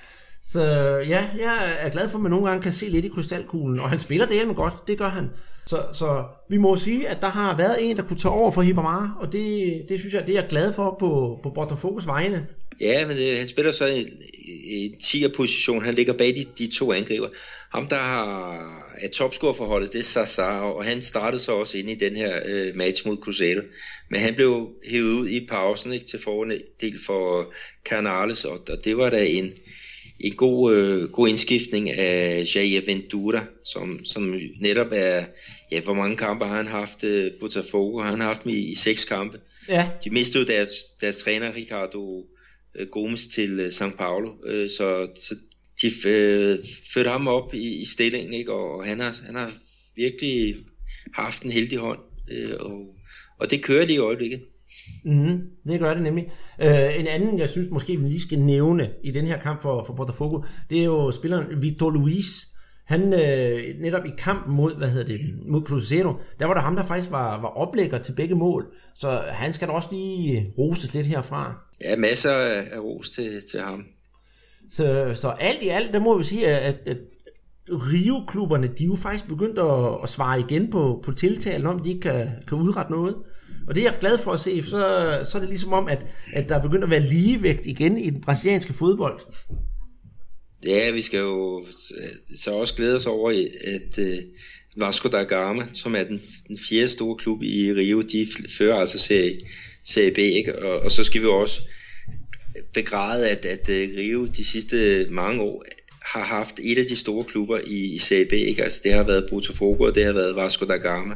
Så ja, jeg er glad for, at man nogle gange kan se lidt i krystalkuglen, og han spiller det hjemme godt, det gør han. Så, så vi må sige, at der har været en, der kunne tage over for Hibamara, og det, det synes jeg, det er jeg glad for på, på Botafogo's vegne. Ja, men øh, han spiller så i, i en 10'er-position. Han ligger bag de, de to angriber. Ham, der har er topscoreforholdet, det er Sasa, og han startede så også ind i den her øh, match mod Crusader. Men han blev hævet ud i pausen ikke, til fordel for Canales, og, og det var da en, en god, øh, god indskiftning af Jair Ventura, som, som netop er, ja, hvor mange kampe har han haft øh, Botafogo? Han har haft dem i, i seks kampe. Ja. De mistede deres, deres træner Ricardo øh, Gomes til øh, São Paulo, øh, så, så de øh, førte ham op i, i stillingen, ikke? og han har, han har virkelig haft en heldig hånd, øh, og, og det kører lige i øjeblikket. Mm, det gør det nemlig. Uh, en anden, jeg synes måske, vi lige skal nævne i den her kamp for, for Botafogo, det er jo spilleren Vitor Luis. Han uh, netop i kampen mod, hvad hedder det, mod Cruzeiro, der var der ham, der faktisk var, var oplægger til begge mål. Så han skal da også lige roses lidt herfra. Ja, masser af, af ros til, til ham. Så, så alt i alt, der må vi sige, at, at Rio-klubberne, de er jo faktisk begyndt at, at svare igen på, på tiltalen om, de ikke kan, kan udrette noget. Og det er jeg glad for at se, så, så er det ligesom om, at, at der er begyndt at være ligevægt igen i den brasilianske fodbold. Ja, vi skal jo øh, så også glæde os over, at øh, Vasco da Gama, som er den, den fjerde store klub i Rio, de fører altså serie, serie B, ikke? Og, og så skal vi også også begræde, at, at uh, Rio de sidste mange år har haft et af de store klubber i, i Serie B, ikke? Altså det har været Botafogo, og det har været Vasco da Gama.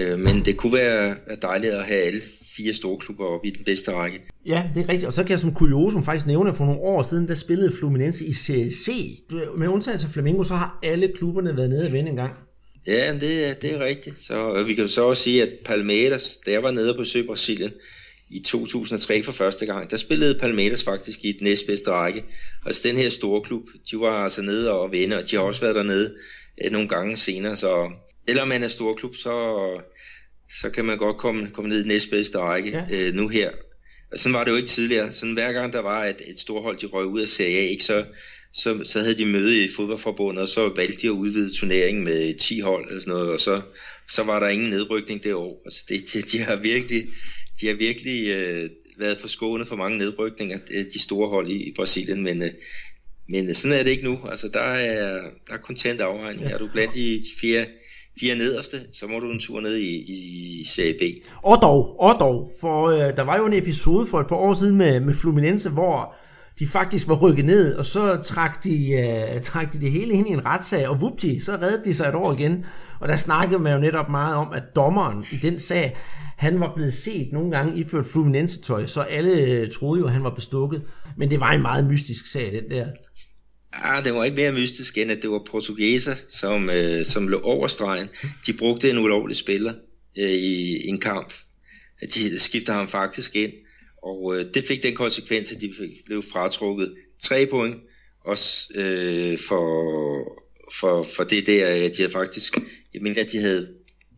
Uh, men det kunne være dejligt at have alle fire store klubber op i den bedste række. Ja, det er rigtigt. Og så kan jeg som kuriosum faktisk nævne, at for nogle år siden, der spillede Fluminense i Serie C. Med undtagelse af Flamengo, så har alle klubberne været nede og vinde en gang. Ja, det, det er rigtigt. Så vi kan så også sige, at Palmeiras, da jeg var nede på besøge Brasilien i 2003 for første gang, der spillede Palmeiras faktisk i den næstbedste række. Altså den her store klub, de var altså nede og vinde, og de har også været dernede øh, nogle gange senere. Så eller man er stor klub, så, så kan man godt komme, komme ned i næstbedste række ja. øh, nu her. Og sådan var det jo ikke tidligere. Sådan hver gang der var et, et stort hold, de røg ud af Serie A, ikke, så, så, så havde de møde i fodboldforbundet, og så valgte de at udvide turneringen med 10 hold eller sådan noget, og så, så var der ingen nedrykning det år. Altså det, de, de har virkelig, de har virkelig øh, været forskånet for mange nedrykninger, de store hold i, i Brasilien, men, øh, men sådan er det ikke nu. Altså der er, der er kontant afregning. Ja. Er du blandt de, de fire, fire nederste, så må du en tur ned i, i Serie B. Og dog, og dog, for øh, der var jo en episode for et par år siden med, med Fluminense, hvor de faktisk var rykket ned, og så trak de, øh, trak de det hele ind i en retssag, og vupti, så reddede de sig et år igen. Og der snakkede man jo netop meget om, at dommeren i den sag, han var blevet set nogle gange iført Fluminense-tøj, så alle øh, troede jo, at han var bestukket. Men det var en meget mystisk sag, den der. Ah, det var ikke mere mystisk end, at det var portugiser, som, øh, som lå over stregen. De brugte en ulovlig spiller øh, i en kamp. De skiftede ham faktisk ind, og øh, det fik den konsekvens, at de blev fratrukket tre point, også øh, for, for, for det der, at de havde faktisk, jeg mener, at de havde,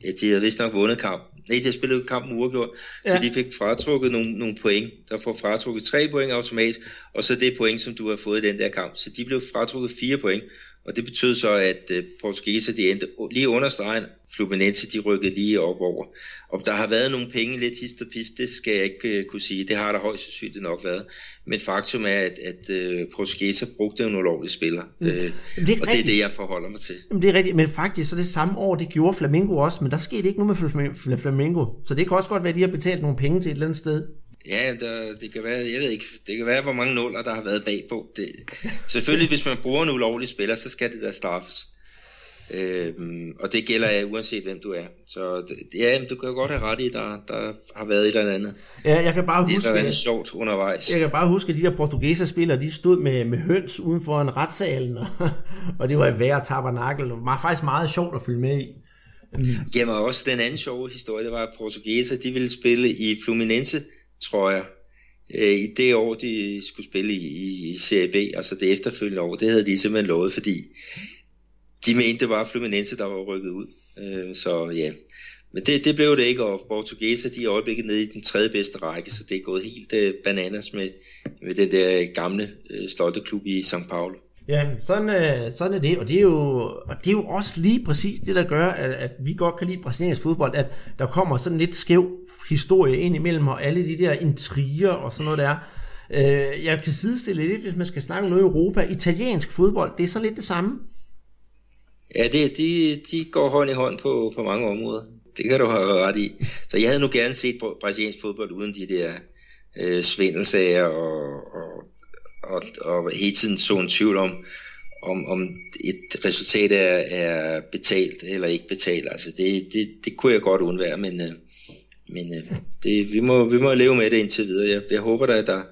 at de havde vist nok vundet kamp. Nej, de havde spillet kampen uafgjort, ja. så de fik fratrukket nogle, nogle point. Der får fratrukket tre point automatisk, og så det point, som du har fået i den der kamp. Så de blev fratrukket fire point, og det betød så, at portugiser de endte lige under stregen. Fluminense de rykkede lige op over. Og der har været nogle penge lidt hist og pist, det skal jeg ikke uh, kunne sige. Det har der højst sandsynligt nok været. Men faktum er, at, at portugiser brugte en ulovlig spiller. Mm. Uh, det og det er det, jeg forholder mig til. Jamen, det er rigtigt, men faktisk så det samme år, det gjorde Flamengo også, men der skete ikke noget med Flamengo. Så det kan også godt være, at de har betalt nogle penge til et eller andet sted. Ja, der, det kan være, jeg ved ikke, det kan være, hvor mange nuller, der har været bagpå. Det, selvfølgelig, hvis man bruger en ulovlig spiller, så skal det da straffes. Øhm, og det gælder uanset hvem du er. Så ja, du kan jo godt have ret i, der, der har været et eller andet. Ja, jeg kan bare det huske... Det er sjovt undervejs. Jeg kan bare huske, at de der portugiser spillere, de stod med, med høns uden for en retssalen, og, (laughs) og det var et værre tabernakel. Det var faktisk meget sjovt at følge med i. Jamen også den anden sjove historie, det var, at portugiser, de ville spille i Fluminense, tror jeg, øh, i det år, de skulle spille i, i Serie B, altså det efterfølgende år, det havde de simpelthen lovet, fordi de mente, det var Fluminense, der var rykket ud. Øh, så ja, men det, det blev det ikke, og Portugiser, de er i øjeblikket nede i den tredje bedste række, så det er gået helt øh, bananas med, med den der øh, gamle øh, stolte klub i São Paulo. Ja, sådan, øh, sådan er det, og det er, jo, og det er jo også lige præcis det, der gør, at, at vi godt kan lide brasiliansk fodbold, at der kommer sådan lidt skæv historie ind imellem, og alle de der intriger og sådan noget der. Øh, jeg kan sidestille lidt, hvis man skal snakke om noget i Europa. Italiensk fodbold, det er så lidt det samme. Ja, det, de, de går hånd i hånd på, på mange områder. Det kan du have ret i. Så jeg havde nu gerne set brasiliansk fodbold uden de der øh, svindelsager og, og, og, og hele tiden så en tvivl om, om, om et resultat er, er betalt eller ikke betalt. Altså det, det, det kunne jeg godt undvære, men, øh, men øh, det, vi, må, vi må leve med det indtil videre. Jeg, jeg håber da, at, der,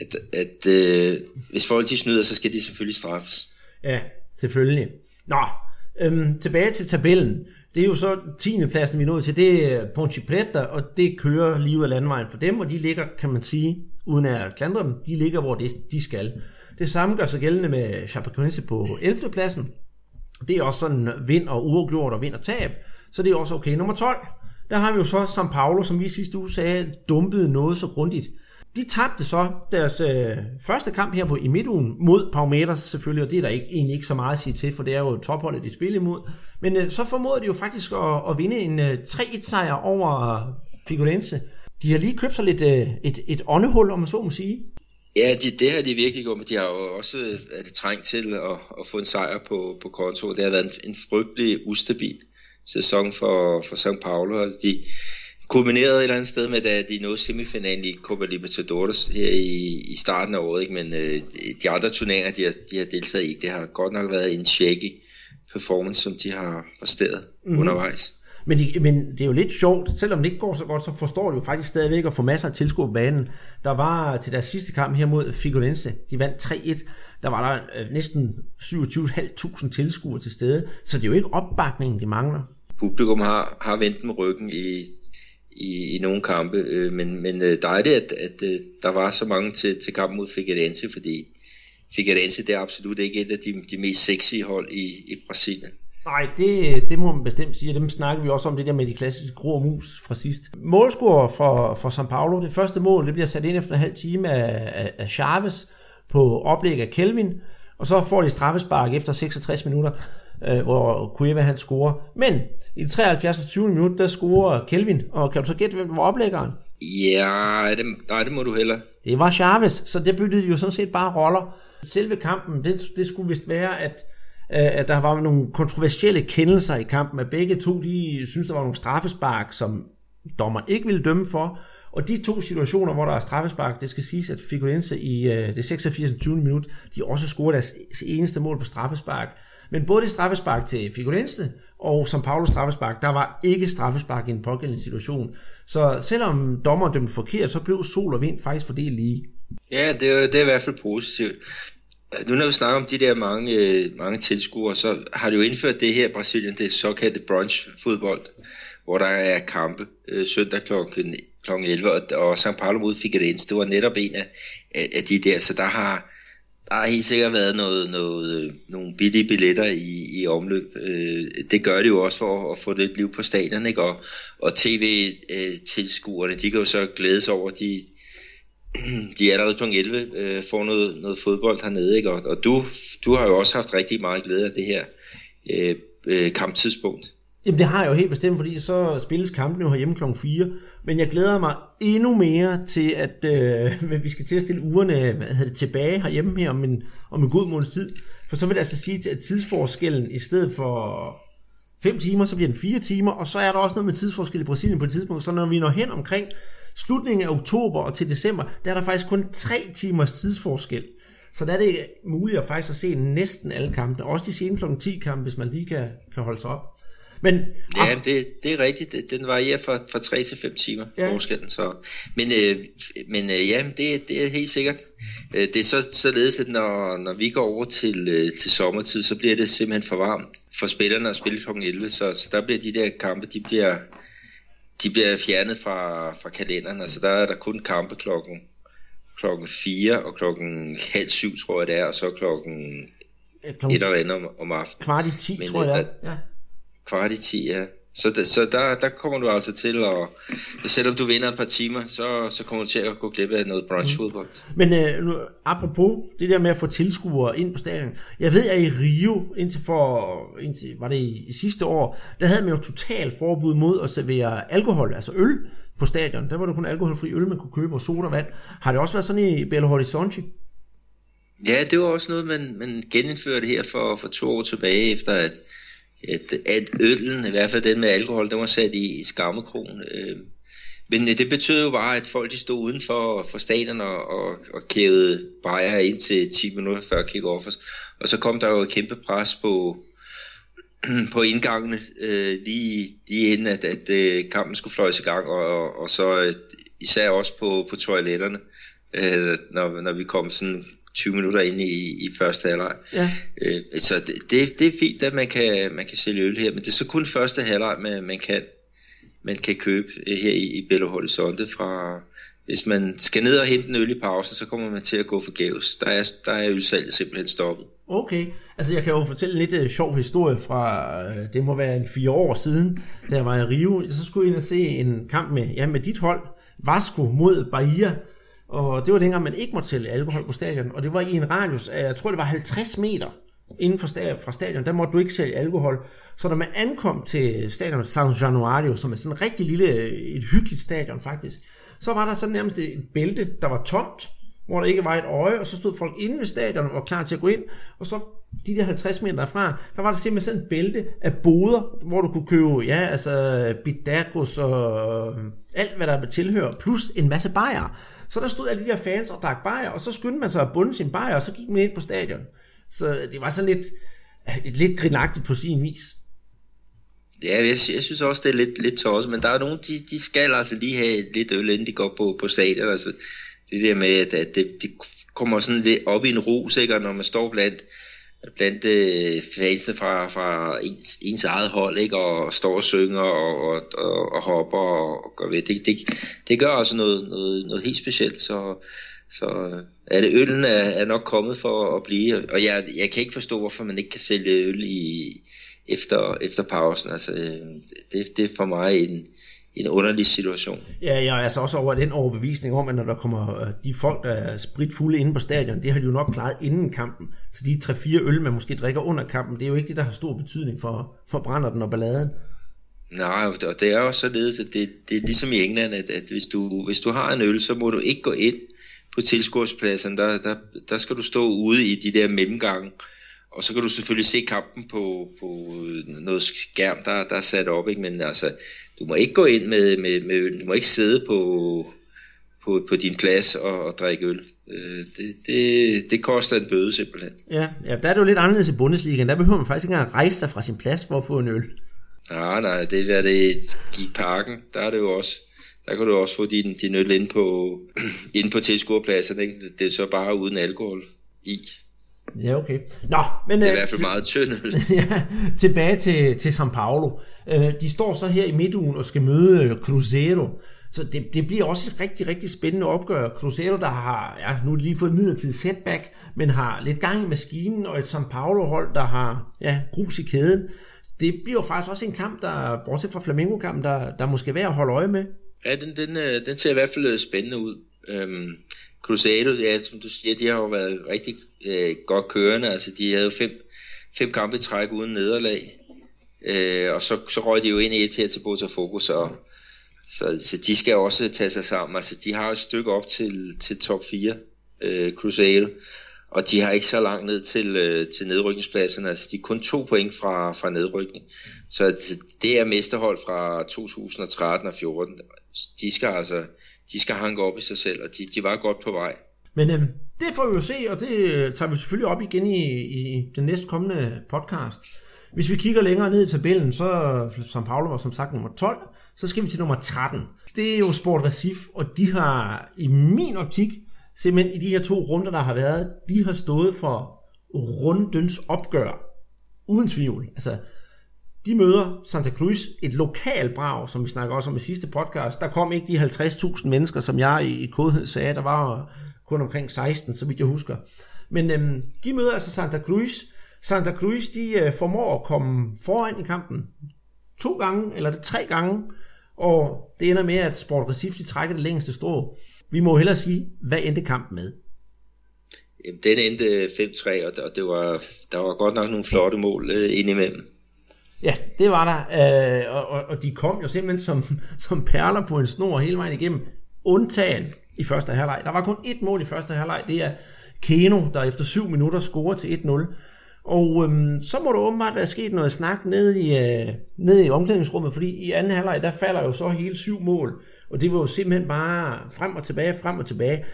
at, at øh, hvis folk de snyder, så skal de selvfølgelig straffes. Ja, selvfølgelig. Nå, øhm, tilbage til tabellen. Det er jo så 10. pladsen, vi er nået til. Det er Ponte og det kører lige ud af landvejen for dem, og de ligger, kan man sige, uden at klandre dem, de ligger, hvor de, de skal. Det samme gør sig gældende med Chapecoense på 11. pladsen. Det er også sådan vind og uafgjort og vind og tab, så det er også okay. Nummer 12, der har vi jo så São Paulo, som vi sidste uge sagde, dumpede noget så grundigt. De tabte så deres øh, første kamp her på i midtugen mod Palmeiras selvfølgelig, og det er der ikke, egentlig ikke så meget at sige til, for det er jo topholdet, de spiller imod. Men øh, så formåede de jo faktisk at, at vinde en øh, 3-1 sejr over øh, Figurense. De har lige købt sig lidt øh, et, et åndehul, om man så må sige. Ja, det, det har de virkelig gjort, men de har jo også øh, er det trængt til at, at få en sejr på, på konto. Det har været en, en frygtelig ustabil sæson for, for São Paulo. Altså de, kulminerede et eller andet sted med, da de nåede semifinalen i Copa Libertadores her i, i starten af året, ikke? men øh, de andre turneringer, de har, de har deltaget i, det har godt nok været en shaky performance, som de har præsteret mm-hmm. undervejs. Men, de, men det er jo lidt sjovt, selvom det ikke går så godt, så forstår de jo faktisk stadigvæk at få masser af tilskuere på banen. Der var til deres sidste kamp her mod Figueirense, de vandt 3-1, der var der øh, næsten 27.500 tilskuere til stede, så det er jo ikke opbakningen, de mangler. Publikum har, har vendt med ryggen i i, i nogle kampe, øh, men, men øh, dejligt, at, at at der var så mange til, til kampen mod Figueirense, fordi Figueirense det er absolut ikke et af de, de mest sexy hold i, i Brasilien. Nej, det, det må man bestemt sige, dem snakker vi også om det der med de klassiske grå mus fra sidst. Målscorer for, for São Paulo, det første mål, det bliver sat ind efter en halv time af, af, af Chavez på oplæg af Kelvin, og så får de straffespark efter 66 minutter, øh, hvor Cueva han scorer. Men i det 73. 20. minut, der scorer Kelvin, og kan du så gætte, hvem var oplæggeren? Ja, det, nej, det må du heller. Det var Chavez, så det byttede jo sådan set bare roller. Selve kampen, det, det skulle vist være, at, øh, at der var nogle kontroversielle kendelser i kampen, at begge to, de synes, der var nogle straffespark, som dommer ikke ville dømme for, og de to situationer, hvor der er straffespark, det skal siges, at Figueirense i øh, det 86. 20. minut, de også scorede deres eneste mål på straffespark. Men både det straffespark til Figueirense og som Paulo straffespark, der var ikke straffespark i en pågældende situation. Så selvom dommeren dømte forkert, så blev sol og vind faktisk fordelt lige. Ja, det er, det er i hvert fald positivt. Nu når vi snakker om de der mange, øh, mange tilskuere, så har de jo indført det her i Brasilien, det såkaldte brunch fodbold, hvor der er kampe øh, søndag kl kl. 11, og, og São Paulo mod Figueirense, det var netop en af, af, af de der, så der har, der har helt sikkert været noget, noget, øh, nogle billige billetter i, i omløb. Øh, det gør det jo også for at få lidt liv på stadion, ikke? Og, og tv-tilskuerne, øh, de kan jo så glæde sig over, de, (clears throat) de er allerede kl. 11 øh, får noget, noget fodbold hernede, ikke? Og, og du, du har jo også haft rigtig meget glæde af det her øh, øh, kamptidspunkt. Jamen det har jeg jo helt bestemt, fordi så spilles kampen jo herhjemme kl. 4. Men jeg glæder mig endnu mere til, at øh, (laughs) vi skal til at stille ugerne hvad hedder det, tilbage herhjemme her om en, om en god måneds tid. For så vil det altså sige, at tidsforskellen i stedet for 5 timer, så bliver den 4 timer, og så er der også noget med tidsforskel i Brasilien på et tidspunkt, så når vi når hen omkring slutningen af oktober og til december, der er der faktisk kun 3 timers tidsforskel. Så der er det muligt at faktisk at se næsten alle kampene, også de sene kl. 10 kampe, hvis man lige kan, kan holde sig op. Men, ja, det, det er rigtigt. Den varierer fra, fra 3 til 5 timer ja. forskellen. Så. Men, øh, men øh, ja, det, det er helt sikkert. Øh, det er så, således, at når, når vi går over til, øh, til sommertid, så bliver det simpelthen for varmt for spillerne at spille kl. 11. Så, så der bliver de der kampe, de bliver, de bliver fjernet fra, fra kalenderen. Altså der er der kun kampe klokken, klokken 4 og klokken halv syv, tror jeg det er, og så klokken klokken... et eller andet om, om aftenen. Kvart i 10, Men, tror jeg det er. Ja kvart i 10, ja. Så, det, så der, der kommer du altså til at, selvom du vinder et par timer, så, så kommer du til at gå glip af noget brunchfodbold. Mm. Men øh, nu, apropos det der med at få tilskuere ind på stadion. Jeg ved, at i Rio, indtil for, indtil, var det i, i sidste år, der havde man jo totalt forbud mod at servere alkohol, altså øl på stadion. Der var der kun alkoholfri øl, man kunne købe, og sodavand. Har det også været sådan i Belo Horizonte? Ja, det var også noget, man, man genindførte her for, for to år tilbage, efter at at, at øllen, i hvert fald den med alkohol, den var sat i, i skammekrogen. Øh, men øh, det betød jo bare, at folk de stod uden for, for staterne og, og, og kævede bajer ind til 10 minutter før kick-off. Og så kom der jo et kæmpe pres på, (clears throat) på indgangene, øh, lige, lige inden at, at, at øh, kampen skulle fløjs i gang, og, og, og så øh, især også på, på toiletterne, øh, når, når vi kom sådan 20 minutter ind i, i første halvleg. Ja. Øh, så det, det, det er fint, at man kan, man kan sælge øl her, men det er så kun første halvleg, man, man, kan, man kan købe her i, i Belo Horizonte fra... Hvis man skal ned og hente en øl i pausen, så kommer man til at gå forgæves. Der er, der er ølsalget simpelthen stoppet. Okay, altså jeg kan jo fortælle en lidt uh, sjov historie fra, uh, det må være en fire år siden, da jeg var i Rio. Så skulle jeg ind og se en kamp med, ja, med dit hold, Vasco mod Bahia. Og det var dengang, man ikke måtte sælge alkohol på stadion, og det var i en radius af, jeg tror det var 50 meter inden for stadion, fra stadion, der måtte du ikke sælge alkohol. Så når man ankom til stadion San Januario, som er sådan en rigtig lille, et hyggeligt stadion faktisk, så var der så nærmest et bælte, der var tomt, hvor der ikke var et øje, og så stod folk inde ved stadion og var klar til at gå ind, og så de der 50 meter derfra, der var der simpelthen sådan et bælte af boder, hvor du kunne købe, ja, altså bidagos og øh, alt, hvad der tilhører, plus en masse bajer. Så der stod alle de der fans og drak bajer, og så skyndte man sig at bunde sin bajer, og så gik man ind på stadion. Så det var sådan lidt, lidt grinagtigt på sin vis. Ja, jeg, jeg synes også, det er lidt, lidt tosset, men der er nogen, de, de skal altså lige have lidt øl, inden de går på, på stadion. Altså, det der med, at, at det, det kommer sådan lidt op i en ros, ikke? Og når man står blandt blandt øh, fansene fra, fra ens, ens eget hold, ikke? og står og synger og, og, og, og hopper og, og gør ved. Det, det, det gør også noget, noget, noget helt specielt, så, så øh, er det øllen er, er nok kommet for at blive, og jeg, jeg kan ikke forstå, hvorfor man ikke kan sælge øl i, efter, efter pausen. Altså, øh, det, det er for mig en, en underlig situation. Ja, jeg er altså også over den overbevisning om, at når der kommer øh, de folk, der er spritfulde inde på stadion, det har de jo nok klaret inden kampen. Så de 3-4 øl, man måske drikker under kampen, det er jo ikke det, der har stor betydning for, for brænderen og balladen. Nej, og det er jo således, at det, det er ligesom i England, at, at hvis, du, hvis du har en øl, så må du ikke gå ind på tilskuerspladsen. Der, der, der skal du stå ude i de der mellemgange, og så kan du selvfølgelig se kampen på, på noget skærm, der, der er sat op, ikke? men altså, du må ikke gå ind med, med, med øl. Du må ikke sidde på, på, på din plads og, og drikke øl. Øh, det, det, det koster en bøde simpelthen. Ja, ja, der er det jo lidt anderledes i Bundesliga. Der behøver man faktisk ikke engang rejse sig fra sin plads for at få en øl. Nej, nej, det er det i parken. Der er det jo også der kan du også få din, din øl ind på, (clears throat) ind på tilskuerpladsen. Ikke? Det er så bare uden alkohol i. Ja, okay. Nå, men, det er øh, i hvert fald meget tynd (laughs) ja, tilbage til, til São Paulo. Øh, de står så her i midtugen og skal møde øh, Cruzeiro. Så det, det bliver også et rigtig, rigtig spændende opgør. Cruzeiro, der har ja, nu lige fået midlertidig setback, men har lidt gang i maskinen, og et São Paulo-hold, der har ja, grus i kæden. Det bliver faktisk også en kamp, der, bortset fra Flamengo-kampen, der, der måske er værd at holde øje med. Ja, den, den, den ser i hvert fald spændende ud. Øhm, Crusados, ja, som du siger, de har jo været rigtig øh, godt kørende. Altså, de havde jo fem, fem kampe i træk uden nederlag. Øh, og så, så røg de jo ind i et her til Botafogo, så, så, så de skal også tage sig sammen. Altså, de har et stykke op til, til top 4, øh, Crusade, og de har ikke så langt ned til, øh, til nedrykningspladsen. Altså, de er kun to point fra, fra nedrykning. Så altså, det er mesterhold fra 2013 og 14. De skal altså de skal hanke op i sig selv, og de, de var godt på vej. Men øhm, det får vi jo se, og det øh, tager vi selvfølgelig op igen i, i den næste kommende podcast. Hvis vi kigger længere ned i tabellen, så som Paolo var som sagt nummer 12, så skal vi til nummer 13. Det er jo Sport Recif, og de har i min optik, simpelthen i de her to runder, der har været, de har stået for rundens opgør. Uden tvivl. Altså, de møder Santa Cruz, et lokal brag, som vi snakker også om i sidste podcast. Der kom ikke de 50.000 mennesker, som jeg i, kodhed sagde. Der var kun omkring 16, så vidt jeg husker. Men øhm, de møder altså Santa Cruz. Santa Cruz, de øh, formår at komme foran i kampen to gange, eller det tre gange, og det ender med, at Sport Recife de trækker det længste strå. Vi må hellere sige, hvad endte kampen med? Jamen, den endte 5-3, og det var, der var godt nok nogle flotte mål øh, indimellem. Ja, det var der, øh, og, og, og de kom jo simpelthen som, (laughs) som perler på en snor hele vejen igennem, undtagen i første halvleg. Der var kun et mål i første halvleg, det er Keno, der efter syv minutter scorer til 1-0. Og øhm, så må der åbenbart være sket noget snak nede i, øh, nede i omklædningsrummet, fordi i anden halvleg, der falder jo så hele syv mål, og det var jo simpelthen bare frem og tilbage, frem og tilbage.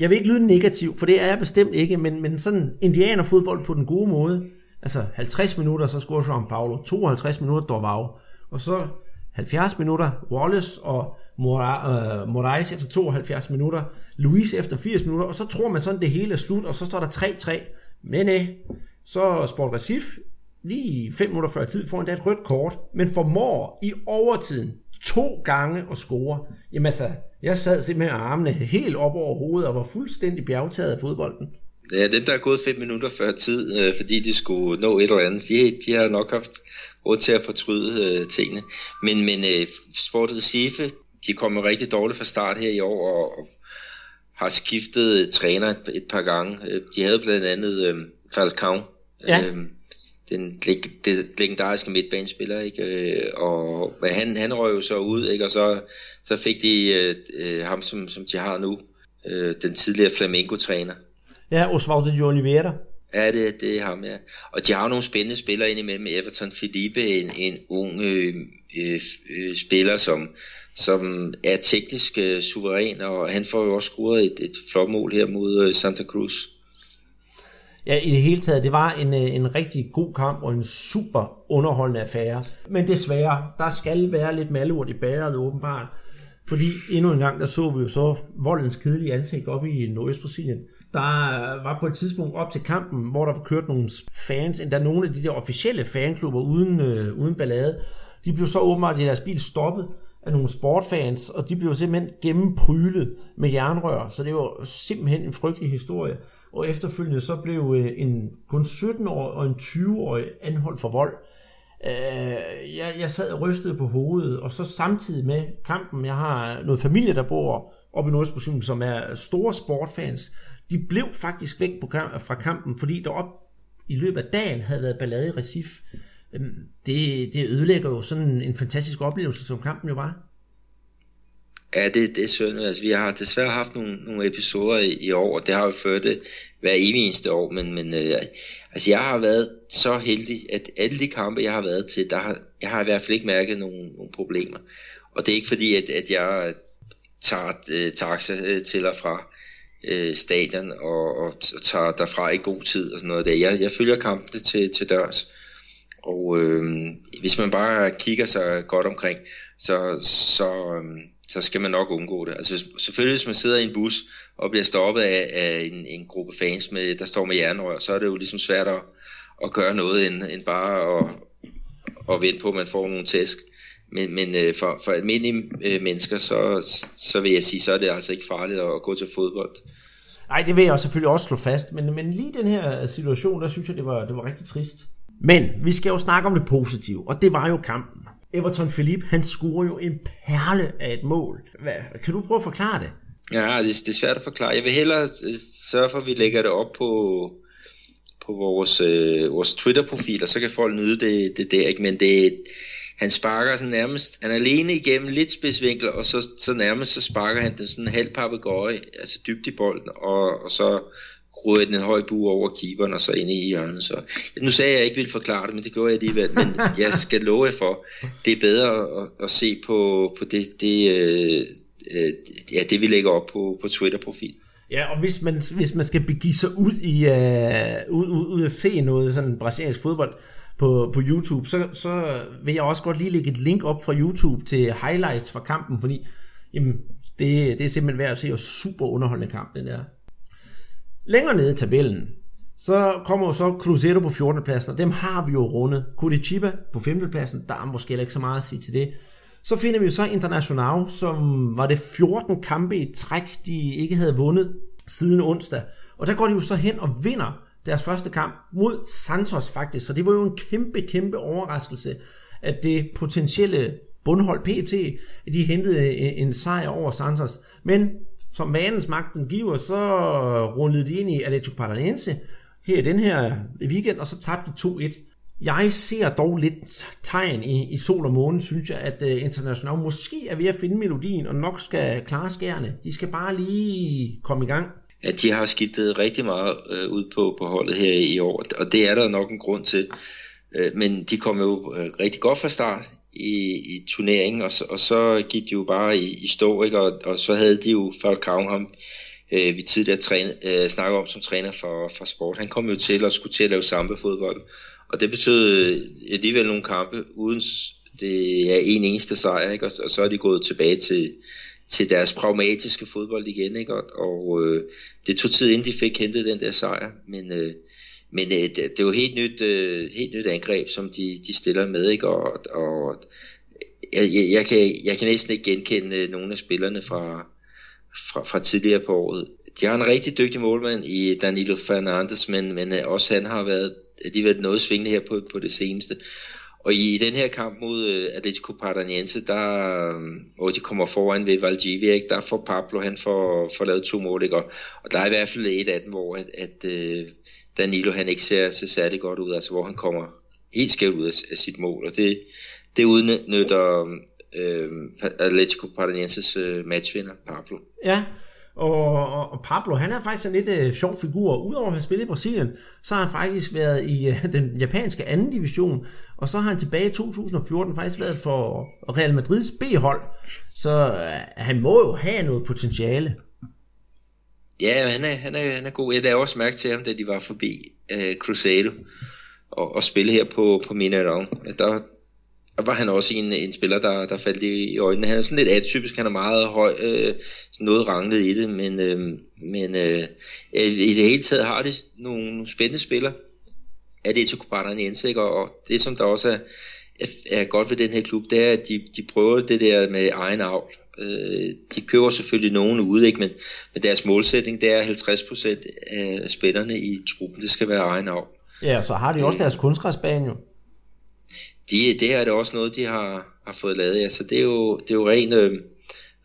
Jeg vil ikke lyde negativ, for det er jeg bestemt ikke, men, men sådan indianerfodbold på den gode måde, altså 50 minutter, så scorer Jean Paulo, 52 minutter Dorval, og så 70 minutter Wallace og øh, Moraes efter 72 minutter, Luis efter 80 minutter, og så tror man sådan, det hele er slut, og så står der 3-3. Men nej, så Sport Recif lige 5 minutter før tid får endda et rødt kort, men formår i overtiden to gange at score. Jamen altså, jeg sad simpelthen med armene helt op over hovedet og var fuldstændig bjergtaget af fodbolden. Ja, dem der er gået 5 minutter før tid, øh, fordi de skulle nå et eller andet, de, de har nok haft råd til at fortryde øh, tingene. Men, men øh, Sport Recife, de kommer rigtig dårligt fra start her i år, og, og har skiftet træner et, et par gange. Øh, de havde blandt andet øh, Falcao, ja. øh, den det legendariske midtbanespiller, ikke? Øh, og men han, han røg jo så ud, ikke? og så, så fik de øh, øh, ham, som, som de har nu, øh, den tidligere Flamengo-træner. Ja, Osvaldo de Oliveira. Ja, det, det er ham, ja. Og de har nogle spændende spillere ind imellem. Everton Felipe, en, en ung øh, øh, øh, spiller, som, som er teknisk øh, suveræn, og han får jo også scoret et, et flot mål her mod øh, Santa Cruz. Ja, i det hele taget, det var en, øh, en rigtig god kamp og en super underholdende affære. Men desværre, der skal være lidt malurt i bæret åbenbart. Fordi endnu en gang, der så vi jo så voldens kedelige ansigt op i Nordøst-Brasilien. Der var på et tidspunkt op til kampen, hvor der var kørt nogle fans, endda nogle af de der officielle fanklubber uden, øh, uden ballade. De blev så åbenbart i deres bil stoppet af nogle sportfans, og de blev simpelthen gennemprylet med jernrør. Så det var simpelthen en frygtelig historie. Og efterfølgende så blev øh, en kun 17-årig og en 20-årig anholdt for vold. Øh, jeg, jeg sad og rystede på hovedet, og så samtidig med kampen, jeg har noget familie, der bor oppe i Nordsjælland, som er store sportfans, de blev faktisk væk på kamp, fra kampen, fordi der op i løbet af dagen havde været ballade i Recif. Øhm, det, det ødelægger jo sådan en fantastisk oplevelse, som kampen jo var. Ja, det, det er synd. Altså, vi har desværre haft nogle, nogle episoder i, i år, og det har jo ført det hver eneste år, men, men øh, altså, jeg har været så heldig, at alle de kampe, jeg har været til, der har, jeg har i hvert fald ikke mærket nogen, nogen problemer. Og det er ikke fordi, at, at jeg tager øh, taxa øh, til og fra øh, stadion og, og, og tager derfra i god tid og sådan noget der. Jeg, jeg følger kampene til, til dørs. Og øh, hvis man bare kigger sig godt omkring, så, så, øh, så skal man nok undgå det. Altså selvfølgelig hvis man sidder i en bus og bliver stoppet af, af en, en gruppe fans, med, der står med jernrør, så er det jo ligesom svært at, at gøre noget, end, end bare at, at vente på, at man får nogle tæsk. Men, men øh, for, for almindelige øh, mennesker, så, så vil jeg sige, så er det altså ikke farligt at, gå til fodbold. Nej, det vil jeg selvfølgelig også slå fast, men, men lige den her situation, der synes jeg, det var, det var rigtig trist. Men vi skal jo snakke om det positive, og det var jo kampen. Everton Philippe, han scorer jo en perle af et mål. Hvad, kan du prøve at forklare det? Ja, det, det er svært at forklare. Jeg vil hellere øh, sørge for, at vi lægger det op på, på vores, øh, vores Twitter-profil, og så kan folk nyde det, det der. Ikke? Men det, han sparker sådan nærmest, han er alene igennem lidt spidsvinkel, og så, så nærmest så sparker han den sådan en halv papegøje, altså dybt i bolden, og, og så ryger den en høj bue over keeperen, og så ind i hjørnet. Så, nu sagde jeg, at jeg ikke ville forklare det, men det gjorde jeg alligevel. Men (laughs) jeg skal love jer for, det er bedre at, at se på, på det, det, øh, øh, ja, det vi lægger op på, på Twitter-profil. Ja, og hvis man, hvis man skal begive sig ud i uh, ud, ud, ud at se noget sådan brasiliansk fodbold på, på YouTube, så, så vil jeg også godt lige lægge et link op fra YouTube til highlights fra kampen, fordi jamen, det, det er simpelthen værd at se, og super underholdende kamp, det der. Længere nede i tabellen, så kommer jo så Cruzeiro på 14. pladsen, og dem har vi jo rundet. Curitiba på 5. pladsen, der er måske ikke så meget at sige til det. Så finder vi jo så International, som var det 14 kampe i træk, de ikke havde vundet siden onsdag. Og der går de jo så hen og vinder deres første kamp mod Santos faktisk. Så det var jo en kæmpe, kæmpe overraskelse, at det potentielle bundhold PT, at de hentede en sejr over Santos. Men som vanens magten giver, så rullede de ind i Atletico Paranaense her i den her weekend, og så tabte de 2-1. Jeg ser dog lidt tegn i, i sol og måne, synes jeg, at uh, International måske er ved at finde melodien, og nok skal klare skærene. De skal bare lige komme i gang at de har skiftet rigtig meget øh, ud på, på holdet her i år, og det er der nok en grund til. Øh, men de kom jo øh, rigtig godt fra start i, i turneringen, og så, og så gik de jo bare i, i stå, ikke? Og, og så havde de jo Falcao, ham øh, vi tidligere træne, øh, snakkede om som træner for, for sport. Han kom jo til at skulle til at lave samba-fodbold, og det betød øh, alligevel nogle kampe uden det er en eneste sejr, ikke? Og, og så er de gået tilbage til, til deres pragmatiske fodbold igen, ikke? og, og øh, det tog tid inden de fik hentet den der sejr, men, øh, men øh, det, det er helt nyt, øh, helt nyt angreb, som de, de stiller med, ikke? og, og jeg, jeg, jeg, kan, jeg kan næsten ikke genkende øh, nogle af spillerne fra, fra, fra tidligere på året. De har en rigtig dygtig målmand i Danilo Fernandes, men, men øh, også han har været alligevel været noget svingende her på, på det seneste. Og i, i den her kamp mod øh, Atletico Paranaense, der, øh, hvor de kommer foran ved Valdivia, ikke, der får Pablo, han får, får lavet to mål, ikke? Og, og der er i hvert fald et af dem, hvor at, at øh, Danilo han ikke ser, ser særlig godt ud, altså hvor han kommer helt skævt ud af, af sit mål, og det, det udnytter øh, Atletico Paranaenses øh, matchvinder, Pablo. Ja, og, og Pablo, han er faktisk en lidt øh, sjov figur. Udover at have spillet i Brasilien, så har han faktisk været i øh, den japanske anden division, og så har han tilbage i 2014 faktisk været for Real Madrids B-hold. Så øh, han må jo have noget potentiale. Ja, han er, han er, han er god. Jeg lavede også mærke til ham, da de var forbi øh, Cruzeiro og, og spille her på, på Mineirão. Der var han også en, en spiller, der, der faldt i, i øjnene. Han er sådan lidt atypisk, han er meget høj, øh, noget ranglet i det, men, øh, men øh, i det hele taget har de nogle spændende spillere af det til Paranaense, ikke? Og, det som der også er, er, godt ved den her klub, det er, at de, de prøver det der med egen avl. Øh, de køber selvfølgelig nogen ude, ikke? Men, men deres målsætning, det er 50% af spillerne i truppen, det skal være egen avl. Ja, så har de også deres kunstgræsbane jo de, det er det også noget, de har, har fået lavet. Ja. Så det er jo, det er jo ren, øh,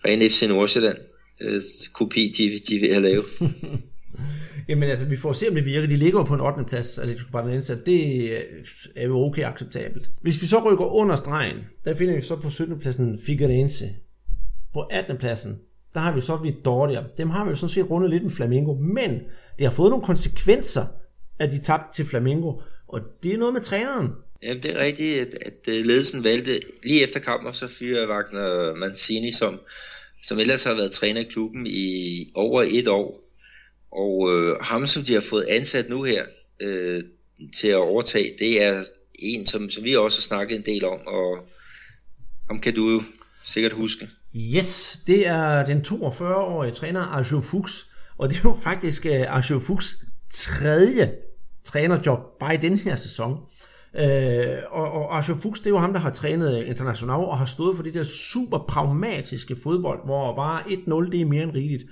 ren FC Nordsjælland øh, kopi, de, de vil have lavet. (laughs) Jamen altså, vi får se, om det virker. De ligger på en 8. plads, Atletico Paranaense, det er jo okay acceptabelt. Hvis vi så rykker under stregen, der finder vi så på 17. pladsen Figueirense. På 18. pladsen, der har vi så Vitória. Dem har vi jo sådan set rundet lidt med Flamingo, men det har fået nogle konsekvenser, at de tabte til Flamingo. Og det er noget med træneren. Jamen, det er rigtigt, at, at øh, ledelsen valgte lige efter kampen, så fyre Wagner Mancini, som, som ellers har været træner i klubben i over et år. Og øh, ham, som de har fået ansat nu her øh, til at overtage, det er en, som, som vi også har snakket en del om, og ham kan du jo sikkert huske. Yes, det er den 42-årige træner Arjo Fuchs, og det er jo faktisk øh, Arjo Fuchs tredje trænerjob bare i den her sæson. Øh, og, og Arthur Fuchs, det er jo ham, der har trænet international og har stået for det der super pragmatiske fodbold, hvor bare 1-0, det er mere end rigeligt.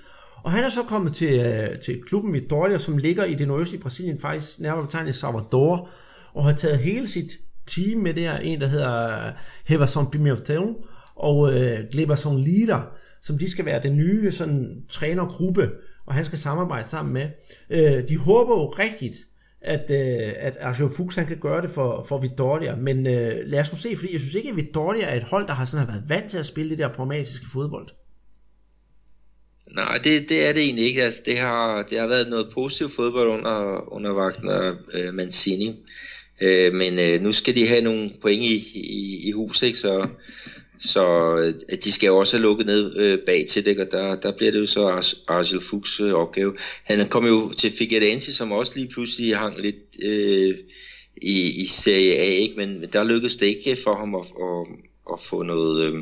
Og han er så kommet til, øh, til klubben Vitória, som ligger i det nordøstlige Brasilien, faktisk nærmere betegnet Salvador, og har taget hele sit team med der, en der hedder øh, Heverson Pimentel og øh, Gleberson Lira, som de skal være den nye sådan, trænergruppe, og han skal samarbejde sammen med. Øh, de håber jo rigtigt, at, øh, at Arjo Fuchs han kan gøre det for, for Vittoria, men øh, lad os nu se, fordi jeg synes ikke, at Vittoria er et hold, der har sådan har været vant til at spille det der pragmatiske fodbold. Nej, det, det er det egentlig ikke. Altså, det, har, det har været noget positivt fodbold under, under Wagner øh, Mancini. Øh, men øh, nu skal de have nogle point i, i, i huset, ikke? Så, så øh, de skal jo også have lukket ned øh, bag til det, og der, der bliver det jo så Ar- Argel Fuchs øh, opgave. Han kom jo til Figueirense, som også lige pludselig hang lidt øh, i, i Serie A, ikke? men der lykkedes det ikke for ham at, at, at få noget... Øh,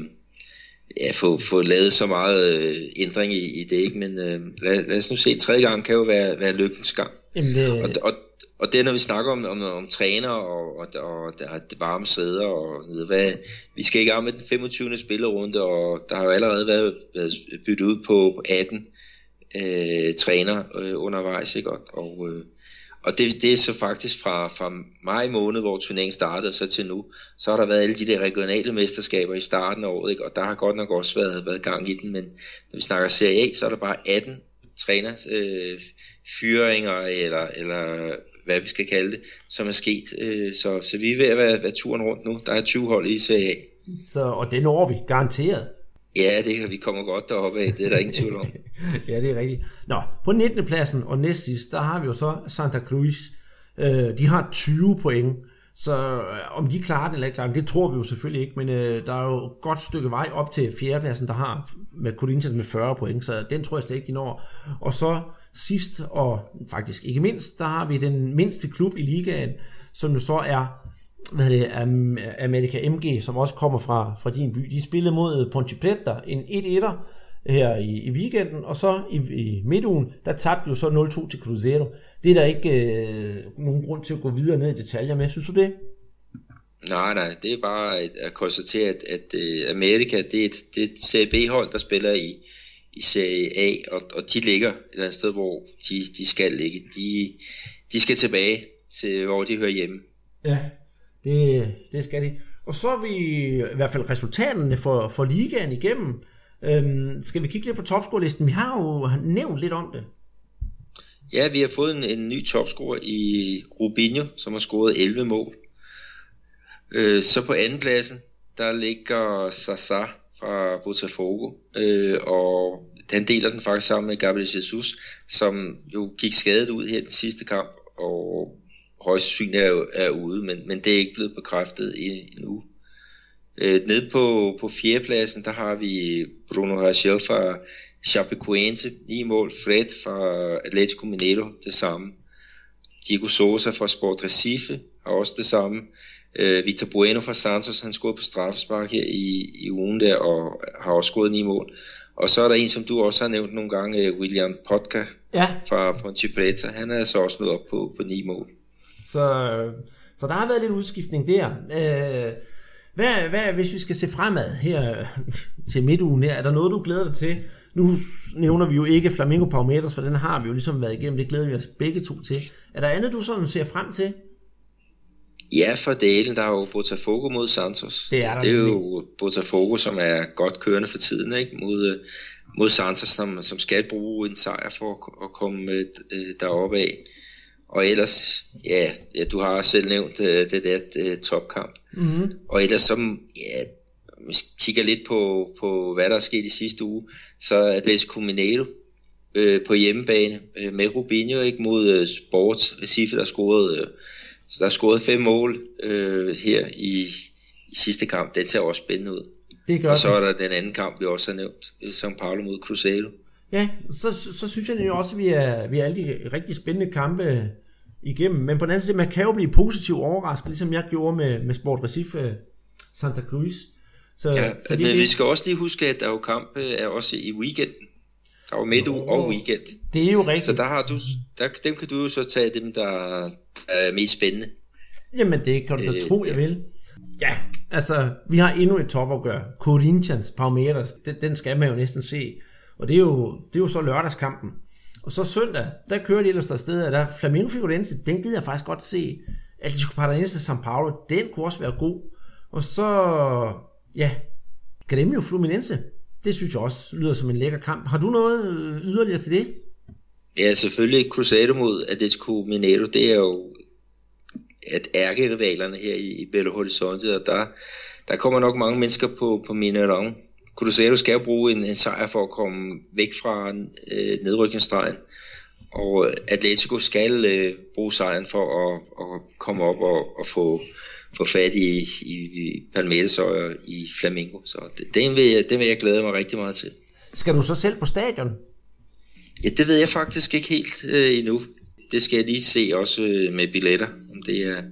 ja, få, få lavet så meget øh, ændring i, i det, ikke? men øh, lad, lad os nu se, tredje gang kan jo være, være lykkens gang. Jamen det, Og, og, og det når vi snakker om, om, om træner og, og, og der er det varme sæder og sådan noget, hvad, vi skal i gang med den 25. spillerunde, og der har jo allerede været, været byttet ud på 18 øh, træner øh, undervejs, ikke? Og, og, øh, og det, det er så faktisk fra, fra maj måned, hvor turneringen startede, så til nu, så har der været alle de der regionale mesterskaber i starten af året, ikke? og der har godt nok også været, været gang i den, men når vi snakker Serie A, så er der bare 18 træner, øh, fyringer, eller, eller hvad vi skal kalde det, som er sket. Øh, så, så vi er ved at være, være turen rundt nu. Der er 20 hold i Serie A. så, og det når vi, garanteret. Ja, det kan vi kommer godt deroppe af, det er der ingen tvivl om. (laughs) ja, det er rigtigt. Nå, på 19. pladsen og næst sidst, der har vi jo så Santa Cruz. Øh, de har 20 point, så øh, om de klarer det eller ikke klarer det, det tror vi jo selvfølgelig ikke, men øh, der er jo et godt stykke vej op til 4. pladsen, der har med Corinthians med 40 point, så den tror jeg slet ikke, de når. Og så sidst, og faktisk ikke mindst, der har vi den mindste klub i ligaen, som jo så er hvad hedder det, America MG, som også kommer fra, fra din by. De spillede mod øh, Ponte Preta, en 1-1'er øh, her i, i weekenden, og så i, i midtugen, der tabte jo så 0-2 til Cruzeiro. Det er der ikke øh, nogen grund til at gå videre ned i detaljer med, synes du det? Nej, nej, det er bare at, at konstatere, at, at øh, uh, Amerika, det er et, det er et CB-hold, der spiller i, i Serie A, og, og de ligger et eller andet sted, hvor de, de skal ligge. De, de skal tilbage til, hvor de hører hjemme. Ja, det, det skal de. Og så er vi i hvert fald resultaterne for, for ligaen igennem. Øhm, skal vi kigge lidt på topscorelisten? Vi har jo nævnt lidt om det. Ja, vi har fået en, en ny topscorer i Rubinho, som har scoret 11 mål. Øh, så på andenpladsen, der ligger Sasa fra Botafogo, øh, og han deler den faktisk sammen med Gabriel Jesus, som jo gik skadet ud her den sidste kamp, og højst sandsynligt er, er ude, men, men det er ikke blevet bekræftet i- endnu. Øh, nede på, på fjerdepladsen, der har vi Bruno Rachel fra Chapecoense, 9 mål, Fred fra Atletico Mineiro, det samme. Diego Sosa fra Sport Recife har også det samme. Øh, Victor Bueno fra Santos, han scorede på straffespark her i, i ugen der, og har også scoret 9 mål. Og så er der en, som du også har nævnt nogle gange, øh, William Potka Ja, fra Ponte Preta. Han er så også nået op på, på 9 mål. så, så der har været lidt udskiftning der. Øh, hvad, hvad, hvis vi skal se fremad her til midtugen her, er der noget, du glæder dig til? Nu nævner vi jo ikke Flamingo Parameters, for den har vi jo ligesom været igennem. Det glæder vi os begge to til. Er der andet, du sådan ser frem til? Ja, for delen, der er jo Botafogo mod Santos. Det er der det er jo Botafogo, som er godt kørende for tiden, ikke? Mod, øh, mod Santos, som, som skal bruge en sejr for at, at komme øh, deroppe af. Og ellers, ja, ja, du har selv nævnt øh, det der øh, topkamp. Mm-hmm. Og ellers som, ja, hvis vi kigger lidt på, på, hvad der er sket i sidste uge, så er Atletico Mineiro øh, på hjemmebane øh, med Rubinho ikke mod øh, Sport Recife, der scorede, øh, der er scoret fem mål øh, her i, i sidste kamp. Det ser også spændende ud. Det gør Og så det. er der den anden kamp, vi også har nævnt, øh, São Paulo mod Cruzeiro. Ja, så, så synes jeg jo også, at vi er, vi er alle de rigtig spændende kampe igennem. Men på den anden side, man kan jo blive positivt overrasket, ligesom jeg gjorde med, med Sport Recife Santa Cruz. Så, Ja, så men vi skal også lige huske, at der er jo kamp øh, er også i weekenden. Der er jo midtuge og weekend. det er jo rigtigt. Så der har du, der, dem kan du jo så tage dem, der er mest spændende. Jamen, det kan du da Øh, tro, jeg ja. vil. Ja, altså, vi har endnu et topopgør. Corinthians, Palmeiras, den, den skal man jo næsten se. Og det er jo, det er jo så lørdagskampen. Og så søndag, der kører de ellers der sted, og der er Flamengo Figueirense, den gider jeg faktisk godt se. Atletico Paranaense São Paulo, den kunne også være god. Og så, ja, Grêmio Fluminense, det synes jeg også lyder som en lækker kamp. Har du noget øh, yderligere til det? Ja, selvfølgelig Cruzeiro mod Atletico Mineiro, det er jo at ærkerivalerne her i, i Belo Horizonte, og der, der kommer nok mange mennesker på, på Mineirão. Cruzeiro skal jo bruge en, en sejr for at komme væk fra øh, nedrykningsstregen, og Atletico skal øh, bruge sejren for at, at komme op og, og få, få fat i, i, i og i Flamingo. Så det, den, vil jeg, den vil jeg glæde mig rigtig meget til. Skal du så selv på stadion? Ja, det ved jeg faktisk ikke helt øh, endnu. Det skal jeg lige se også øh, med billetter, om det er,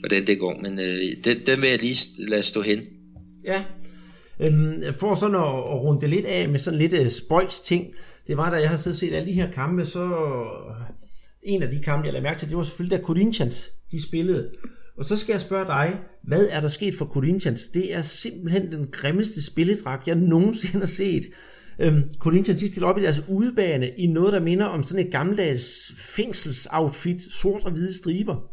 hvordan det går. Men øh, den, den vil jeg lige lade stå hen. Ja. Øhm, for sådan at, at runde det lidt af med sådan lidt uh, spøjs ting, det var da jeg har siddet og set alle de her kampe, så en af de kampe, jeg lagde mærke til, det var selvfølgelig da Corinthians, de spillede. Og så skal jeg spørge dig, hvad er der sket for Corinthians? Det er simpelthen den grimmeste spilledragt, jeg nogensinde har set. Øhm, Corinthians de stiller op i deres udebane i noget, der minder om sådan et gammeldags fængselsoutfit, sort og hvide striber.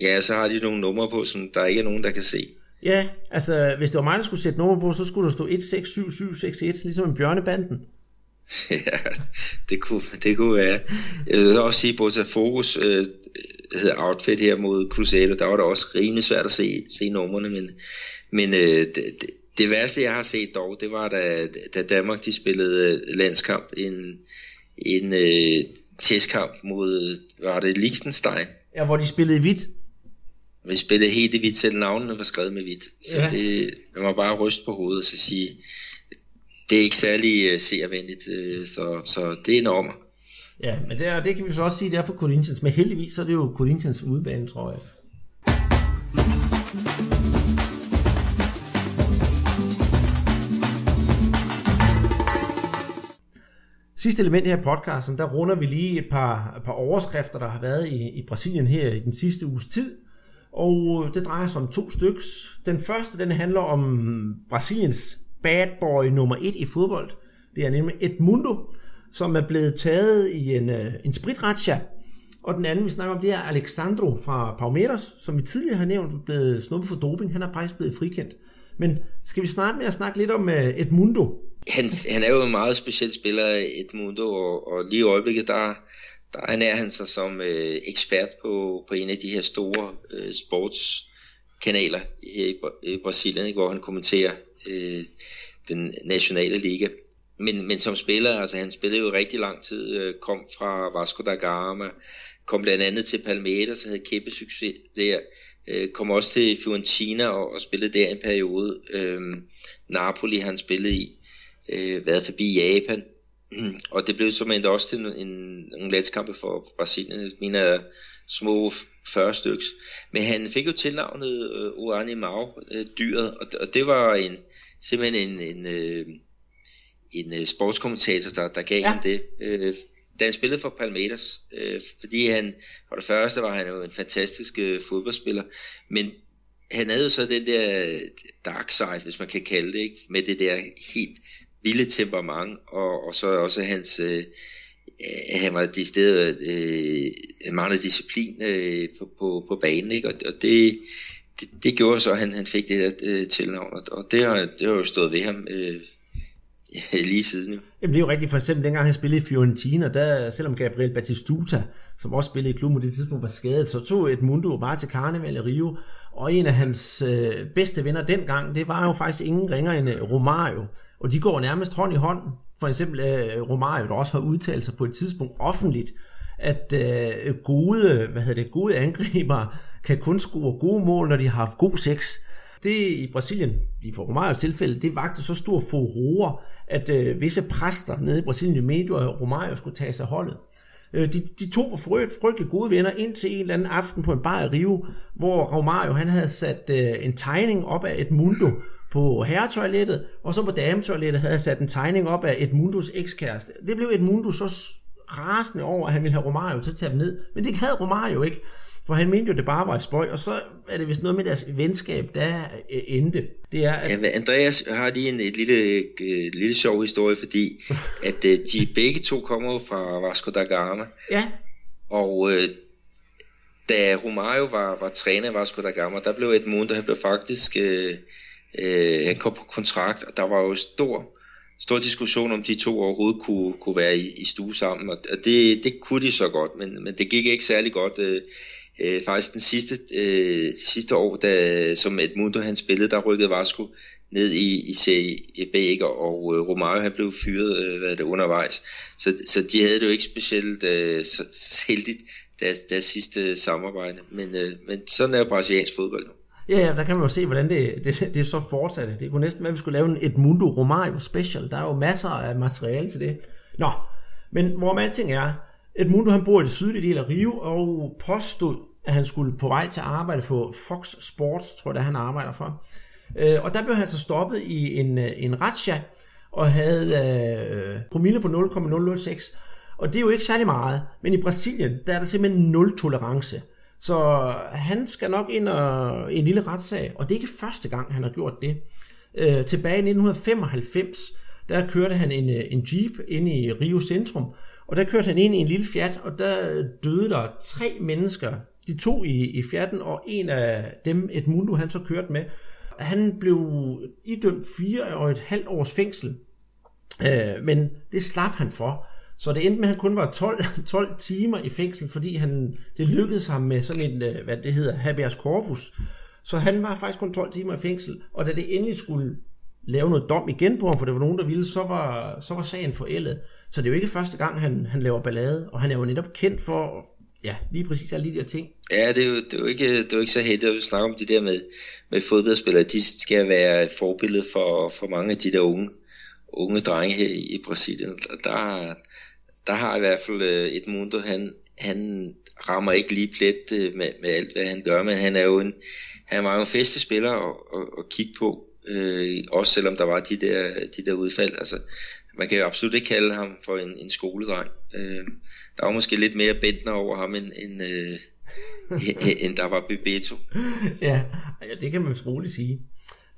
Ja, så har de nogle numre på, som der ikke er nogen, der kan se. Ja, altså hvis det var mig, der skulle sætte nummer på, så skulle der stå 167761, ligesom en bjørnebanden. (laughs) ja, det kunne, det kunne være. Jeg vil også sige, at Fokus øh, hedder outfit her mod Crusader, der var det også rimelig svært at se, se numrene, men, men øh, det, det, det værste, jeg har set dog, det var, da, da Danmark de spillede øh, landskamp, en, en øh, testkamp mod, var det Liechtenstein? Ja, hvor de spillede i hvidt. Vi spillede helt i hvidt, selv navnene var skrevet med hvidt. Så ja. det, man må bare ryste på hovedet og så sige, det er ikke særlig uh, seervenligt, uh, så, så det er enormt. Ja, men det, er, det kan vi så også sige, det er for Corinthians. Men heldigvis så er det jo Corinthians udbane, tror jeg. Sidste element her i podcasten, der runder vi lige et par, et par overskrifter, der har været i, i Brasilien her i den sidste uges tid. Og øh, det drejer sig om to styks. Den første, den handler om Brasiliens bad boy nummer et i fodbold. Det er nemlig Edmundo, som er blevet taget i en, øh, en spritrazzia. Og den anden, vi snakker om, det er Alexandro fra Palmeiras, som vi tidligere har nævnt, blevet snuppet for doping. Han er faktisk blevet frikendt. Men skal vi snart med at snakke lidt om uh, Edmundo? Han, han er jo en meget speciel spiller, Edmundo, og, og lige i øjeblikket, der, der ernærer han sig som øh, ekspert på, på en af de her store øh, sportskanaler øh, i, i Brasilien, hvor han kommenterer øh, den nationale liga. Men, men som spiller, altså han spillede jo rigtig lang tid, øh, kom fra Vasco da Gama, kom blandt andet til Palmeiras, havde kæmpe succes der, øh, kom også til Fiorentina og, og spillede der en periode. Øh, Napoli han spillede i, øh, været forbi Japan, og det blev som også til en, en, en landskampe for Brasilien, mine små 40 styks. Men han fik jo tilnavnet øh, Oani Mau, øh, dyret, og, og det var en, simpelthen en, en, øh, en øh, sportskommentator, der, der gav ja. ham det. Øh, da han spillede for Palmeiras, øh, fordi han, for det første var han jo en fantastisk øh, fodboldspiller, men han havde jo så den der dark side, hvis man kan kalde det, ikke? med det der helt vilde temperament, og, og så også hans, øh, han var det sted øh, meget disciplin øh, på, på, på banen, ikke? og, og det, det, det gjorde så, at han, han fik det her øh, tilnavn, og, og det, har, det har jo stået ved ham øh, (laughs) lige siden jo. Jamen det er jo rigtigt, for eksempel dengang han spillede i Fiorentina, der, selvom Gabriel Batistuta, som også spillede i klubben på det tidspunkt, var skadet, så tog Edmundo bare til Carnival i Rio, og en af hans øh, bedste venner dengang, det var jo faktisk ingen ringer end øh, Romario, og de går nærmest hånd i hånd. For eksempel øh, Romario, der også har udtalt sig på et tidspunkt offentligt, at øh, gode, hvad hedder det, gode angriber kan kun score gode mål, når de har haft god sex. Det i Brasilien, i for Romarios tilfælde, det vagte så stor furore, at øh, visse præster nede i Brasilien i Medio og Romario skulle tage sig holdet. Øh, de, de to var frø, frygtelig gode venner indtil en eller anden aften på en bar i Rio, hvor Romario han havde sat øh, en tegning op af et mundo på herretoilettet, og så på dametoilettet havde han sat en tegning op af Edmundos ekskæreste. Det blev Edmundo så rasende over, at han ville have Romario til at tage dem ned, men det havde Romario ikke. For han mente jo, det bare var et spøj, og så er det vist noget med deres venskab, der øh, endte. Det er, at... ja, Andreas har lige en et lille, et øh, lille sjov historie, fordi (laughs) at øh, de begge to kommer fra Vasco da Gama. Ja. Og øh, da Romario var, var træner i Vasco da Gama, der blev Edmundo, han blev faktisk, øh, øh, han kom på kontrakt, og der var jo stor, stor diskussion om de to overhovedet kunne, kunne være i, i stue sammen, og det, det kunne de så godt, men, men det gik ikke særlig godt. Øh, øh, faktisk den sidste, øh, sidste år, da, som Edmundo han spillede, der rykkede Vasco ned i, i Serie B, ikke? og øh, Romario han blev fyret øh, hvad det, undervejs. Så, så de havde det jo ikke specielt øh, så heldigt deres, deres sidste samarbejde. Men, øh, men sådan er jo brasiliansk fodbold nu. Ja, ja, der kan man jo se, hvordan det, det, det så fortsatte. Det kunne næsten være, at vi skulle lave en Edmundo Romario special. Der er jo masser af materiale til det. Nå, men hvor man ting er, Edmundo han bor i det sydlige del af Rio, og påstod, at han skulle på vej til at arbejde for Fox Sports, tror jeg, det han arbejder for. Øh, og der blev han så stoppet i en, øh, en razzia, og havde øh, promille på 0,006. Og det er jo ikke særlig meget, men i Brasilien, der er der simpelthen nul tolerance. Så han skal nok ind og, i en lille retssag, og det er ikke første gang, han har gjort det. Øh, tilbage i 1995, der kørte han en, øh, en jeep ind i Rio Centrum, og der kørte han ind i en lille fjat, og der døde der tre mennesker. De to i, i fjatten, og en af dem, Edmundo, han så kørte med. Han blev idømt fire og et halvt års fængsel, øh, men det slap han for. Så det endte med, at han kun var 12, 12 (laughs) timer i fængsel, fordi han, det lykkedes ham med sådan en, øh, hvad det hedder, habeas corpus. Så han var faktisk kun 12 timer i fængsel, og da det endelig skulle lave noget dom igen på ham, for det var nogen, der ville, så var, så var sagen forældet. Så det er jo ikke første gang, han, han laver ballade, og han er jo netop kendt for, ja, lige præcis alle de der ting. Ja, det er jo, det er jo, ikke, det er jo ikke så heldigt at snakke om det der med, med fodboldspillere. De skal være et forbillede for, for mange af de der unge, unge drenge her i Brasilien. Og der, der har i hvert fald øh, et Mundo, han, han rammer ikke lige plet øh, med, med alt, hvad han gør, men han er jo en, han er mange feste spillere at, at, at kigge på, øh, også selvom der var de der, de der udfald. Altså, man kan jo absolut ikke kalde ham for en, en skoledreng. Øh, der var måske lidt mere bændende over ham, end, end, øh, (laughs) end der var Bebeto. ja, det kan man roligt sige.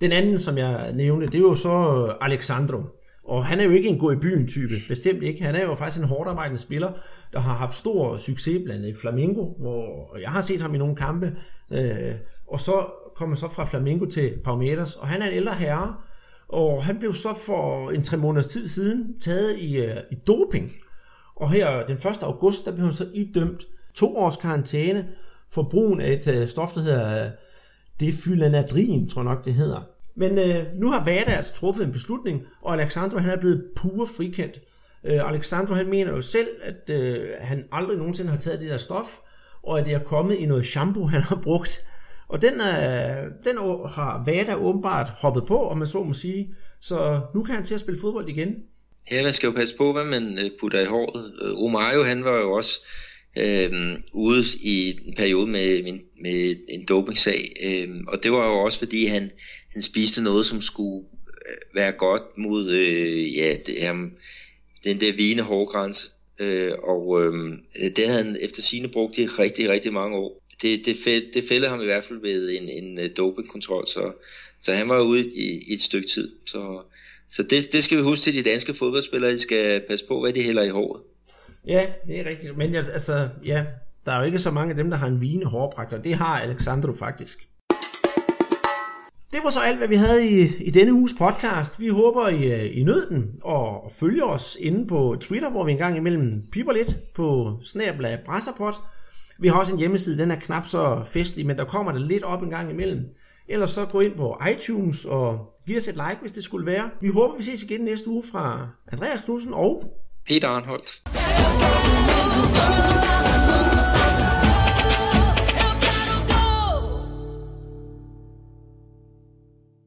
Den anden, som jeg nævnte, det er jo så Alexandro. Og han er jo ikke en gå i byen type, bestemt ikke. Han er jo faktisk en hårdt arbejdende spiller, der har haft stor succes blandt andet i Flamengo, hvor jeg har set ham i nogle kampe. Øh, og så kommer så fra Flamengo til Palmeiras, og han er en ældre herre, og han blev så for en tre måneders tid siden taget i, øh, i doping. Og her den 1. august, der blev han så idømt to års karantæne for brugen af et øh, stof, der hedder øh, defylanadrin, tror jeg nok det hedder. Men øh, nu har VADA altså truffet en beslutning, og Alexandro han er blevet pure frikendt. Øh, Alexandro han mener jo selv, at øh, han aldrig nogensinde har taget det der stof, og at det er kommet i noget shampoo, han har brugt. Og den, øh, den har Vada åbenbart hoppet på, om man så må sige. Så nu kan han til at spille fodbold igen. Ja, man skal jo passe på, hvad man øh, putter i håret. Øh, Romario, han var jo også øh, ude i en periode med, med en dopingsag. Øh, og det var jo også, fordi han, han spiste noget, som skulle øh, være godt mod øh, ja, det, her, den der vine hårgrænse. Øh, og øh, det havde han efter sine brugt i rigtig, rigtig mange år det, det, fæld, det fældede ham i hvert fald ved en, en øh, dopingkontrol, så, så han var ude i, i et stykke tid. Så, så det, det skal vi huske til de danske fodboldspillere, de skal passe på, hvad de hælder i håret. Ja, det er rigtigt. Men altså, ja, der er jo ikke så mange af dem, der har en vigende hårpragt, og det har Alexandro faktisk. Det var så alt, hvad vi havde i, i denne uges podcast. Vi håber, I, øh, I nød den, og, og følger os inde på Twitter, hvor vi engang imellem piper lidt på snabla Brasserpot. Vi har også en hjemmeside, den er knap så festlig, men der kommer der lidt op en gang imellem. Ellers så gå ind på iTunes og giv os et like, hvis det skulle være. Vi håber, vi ses igen næste uge fra Andreas Knudsen og Peter Arnholdt.